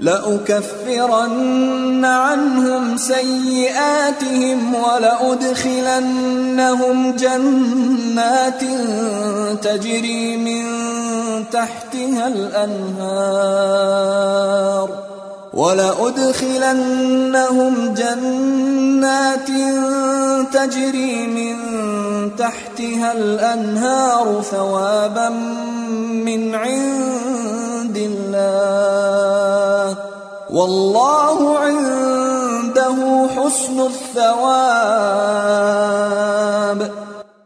لأكفرن عنهم سيئاتهم ولأدخلنهم جنات تجري من تحتها الأنهار ولأدخلنهم جنات تجري من تحتها الأنهار ثوابا من عند الله والله عنده حسن الثواب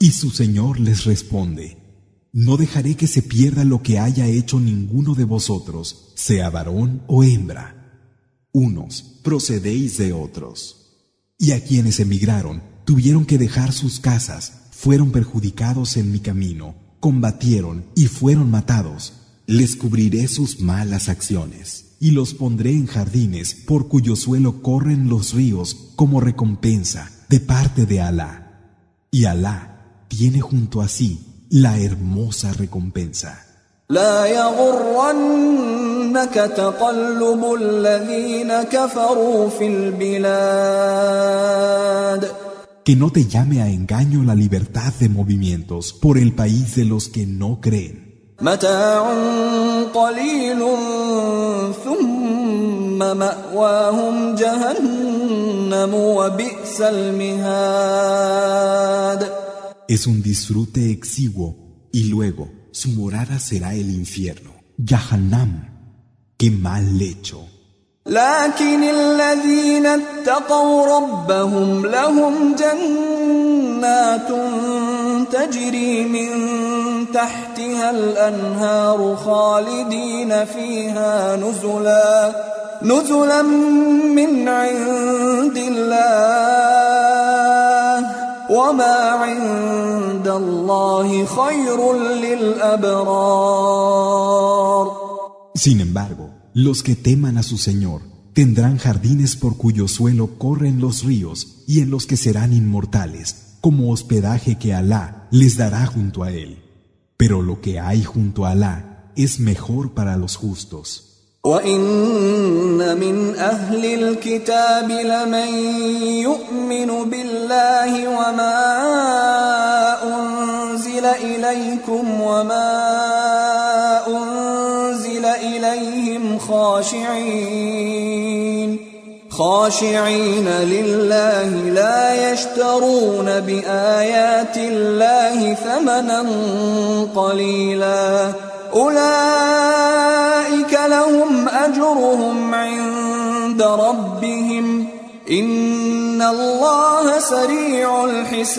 Y su Señor les responde, No dejaré que se pierda lo que haya hecho ninguno de vosotros, sea varón o hembra. Unos procedéis de otros. Y a quienes emigraron, tuvieron que dejar sus casas, fueron perjudicados en mi camino, combatieron y fueron matados. Les cubriré sus malas acciones y los pondré en jardines por cuyo suelo corren los ríos como recompensa de parte de Alá. Y Alá tiene junto a sí la hermosa recompensa. Que no te llame a engaño la libertad de movimientos por el país de los que no creen. متاع قليل ثم مأواهم جهنم وبئس المهاد Es un disfrute exiguo y luego su morada será el infierno. Yahannam. Qué mal lecho. لكن الذين اتقوا ربهم لهم جنات تجري من تحتها الأنهار خالدين فيها نزلا نزلا من عند الله وما عند الله خير للأبرار Sin embargo, los que teman a su Señor tendrán jardines por cuyo suelo corren los ríos y en los que serán inmortales, como hospedaje que Alá les dará junto a él. Pero lo que hay junto a Alá es mejor para los justos. وإن من أهل الكتاب لمن يؤمن بالله وما أنزل إليكم وما أنزل إليهم خاشعين خاشعين لله لا يشترون بآيات الله ثمنا قليلا. أولئك لهم أجرهم عند ربهم. إن الله سريع الحساب.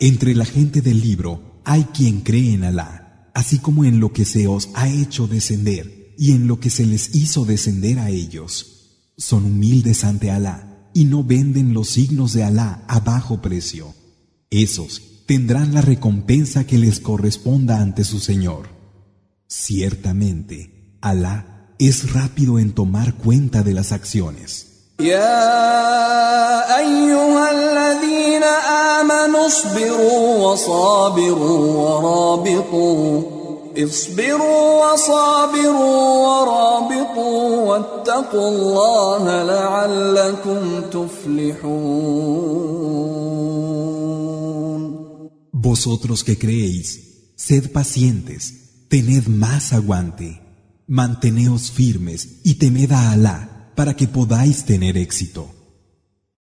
Entre la gente del libro hay quien cree en Alá, así como en lo que se os ha hecho descender, y en lo que se les hizo descender a ellos. Son humildes ante Alá y no venden los signos de Alá a bajo precio. Esos tendrán la recompensa que les corresponda ante su Señor. Ciertamente, Alá es rápido en tomar cuenta de las acciones. اصبروا وصابروا ورابطوا واتقوا الله لعلكم تفلحون Vosotros que creéis, sed pacientes, tened más aguante, manteneos firmes y temed a Alá para que podáis tener éxito.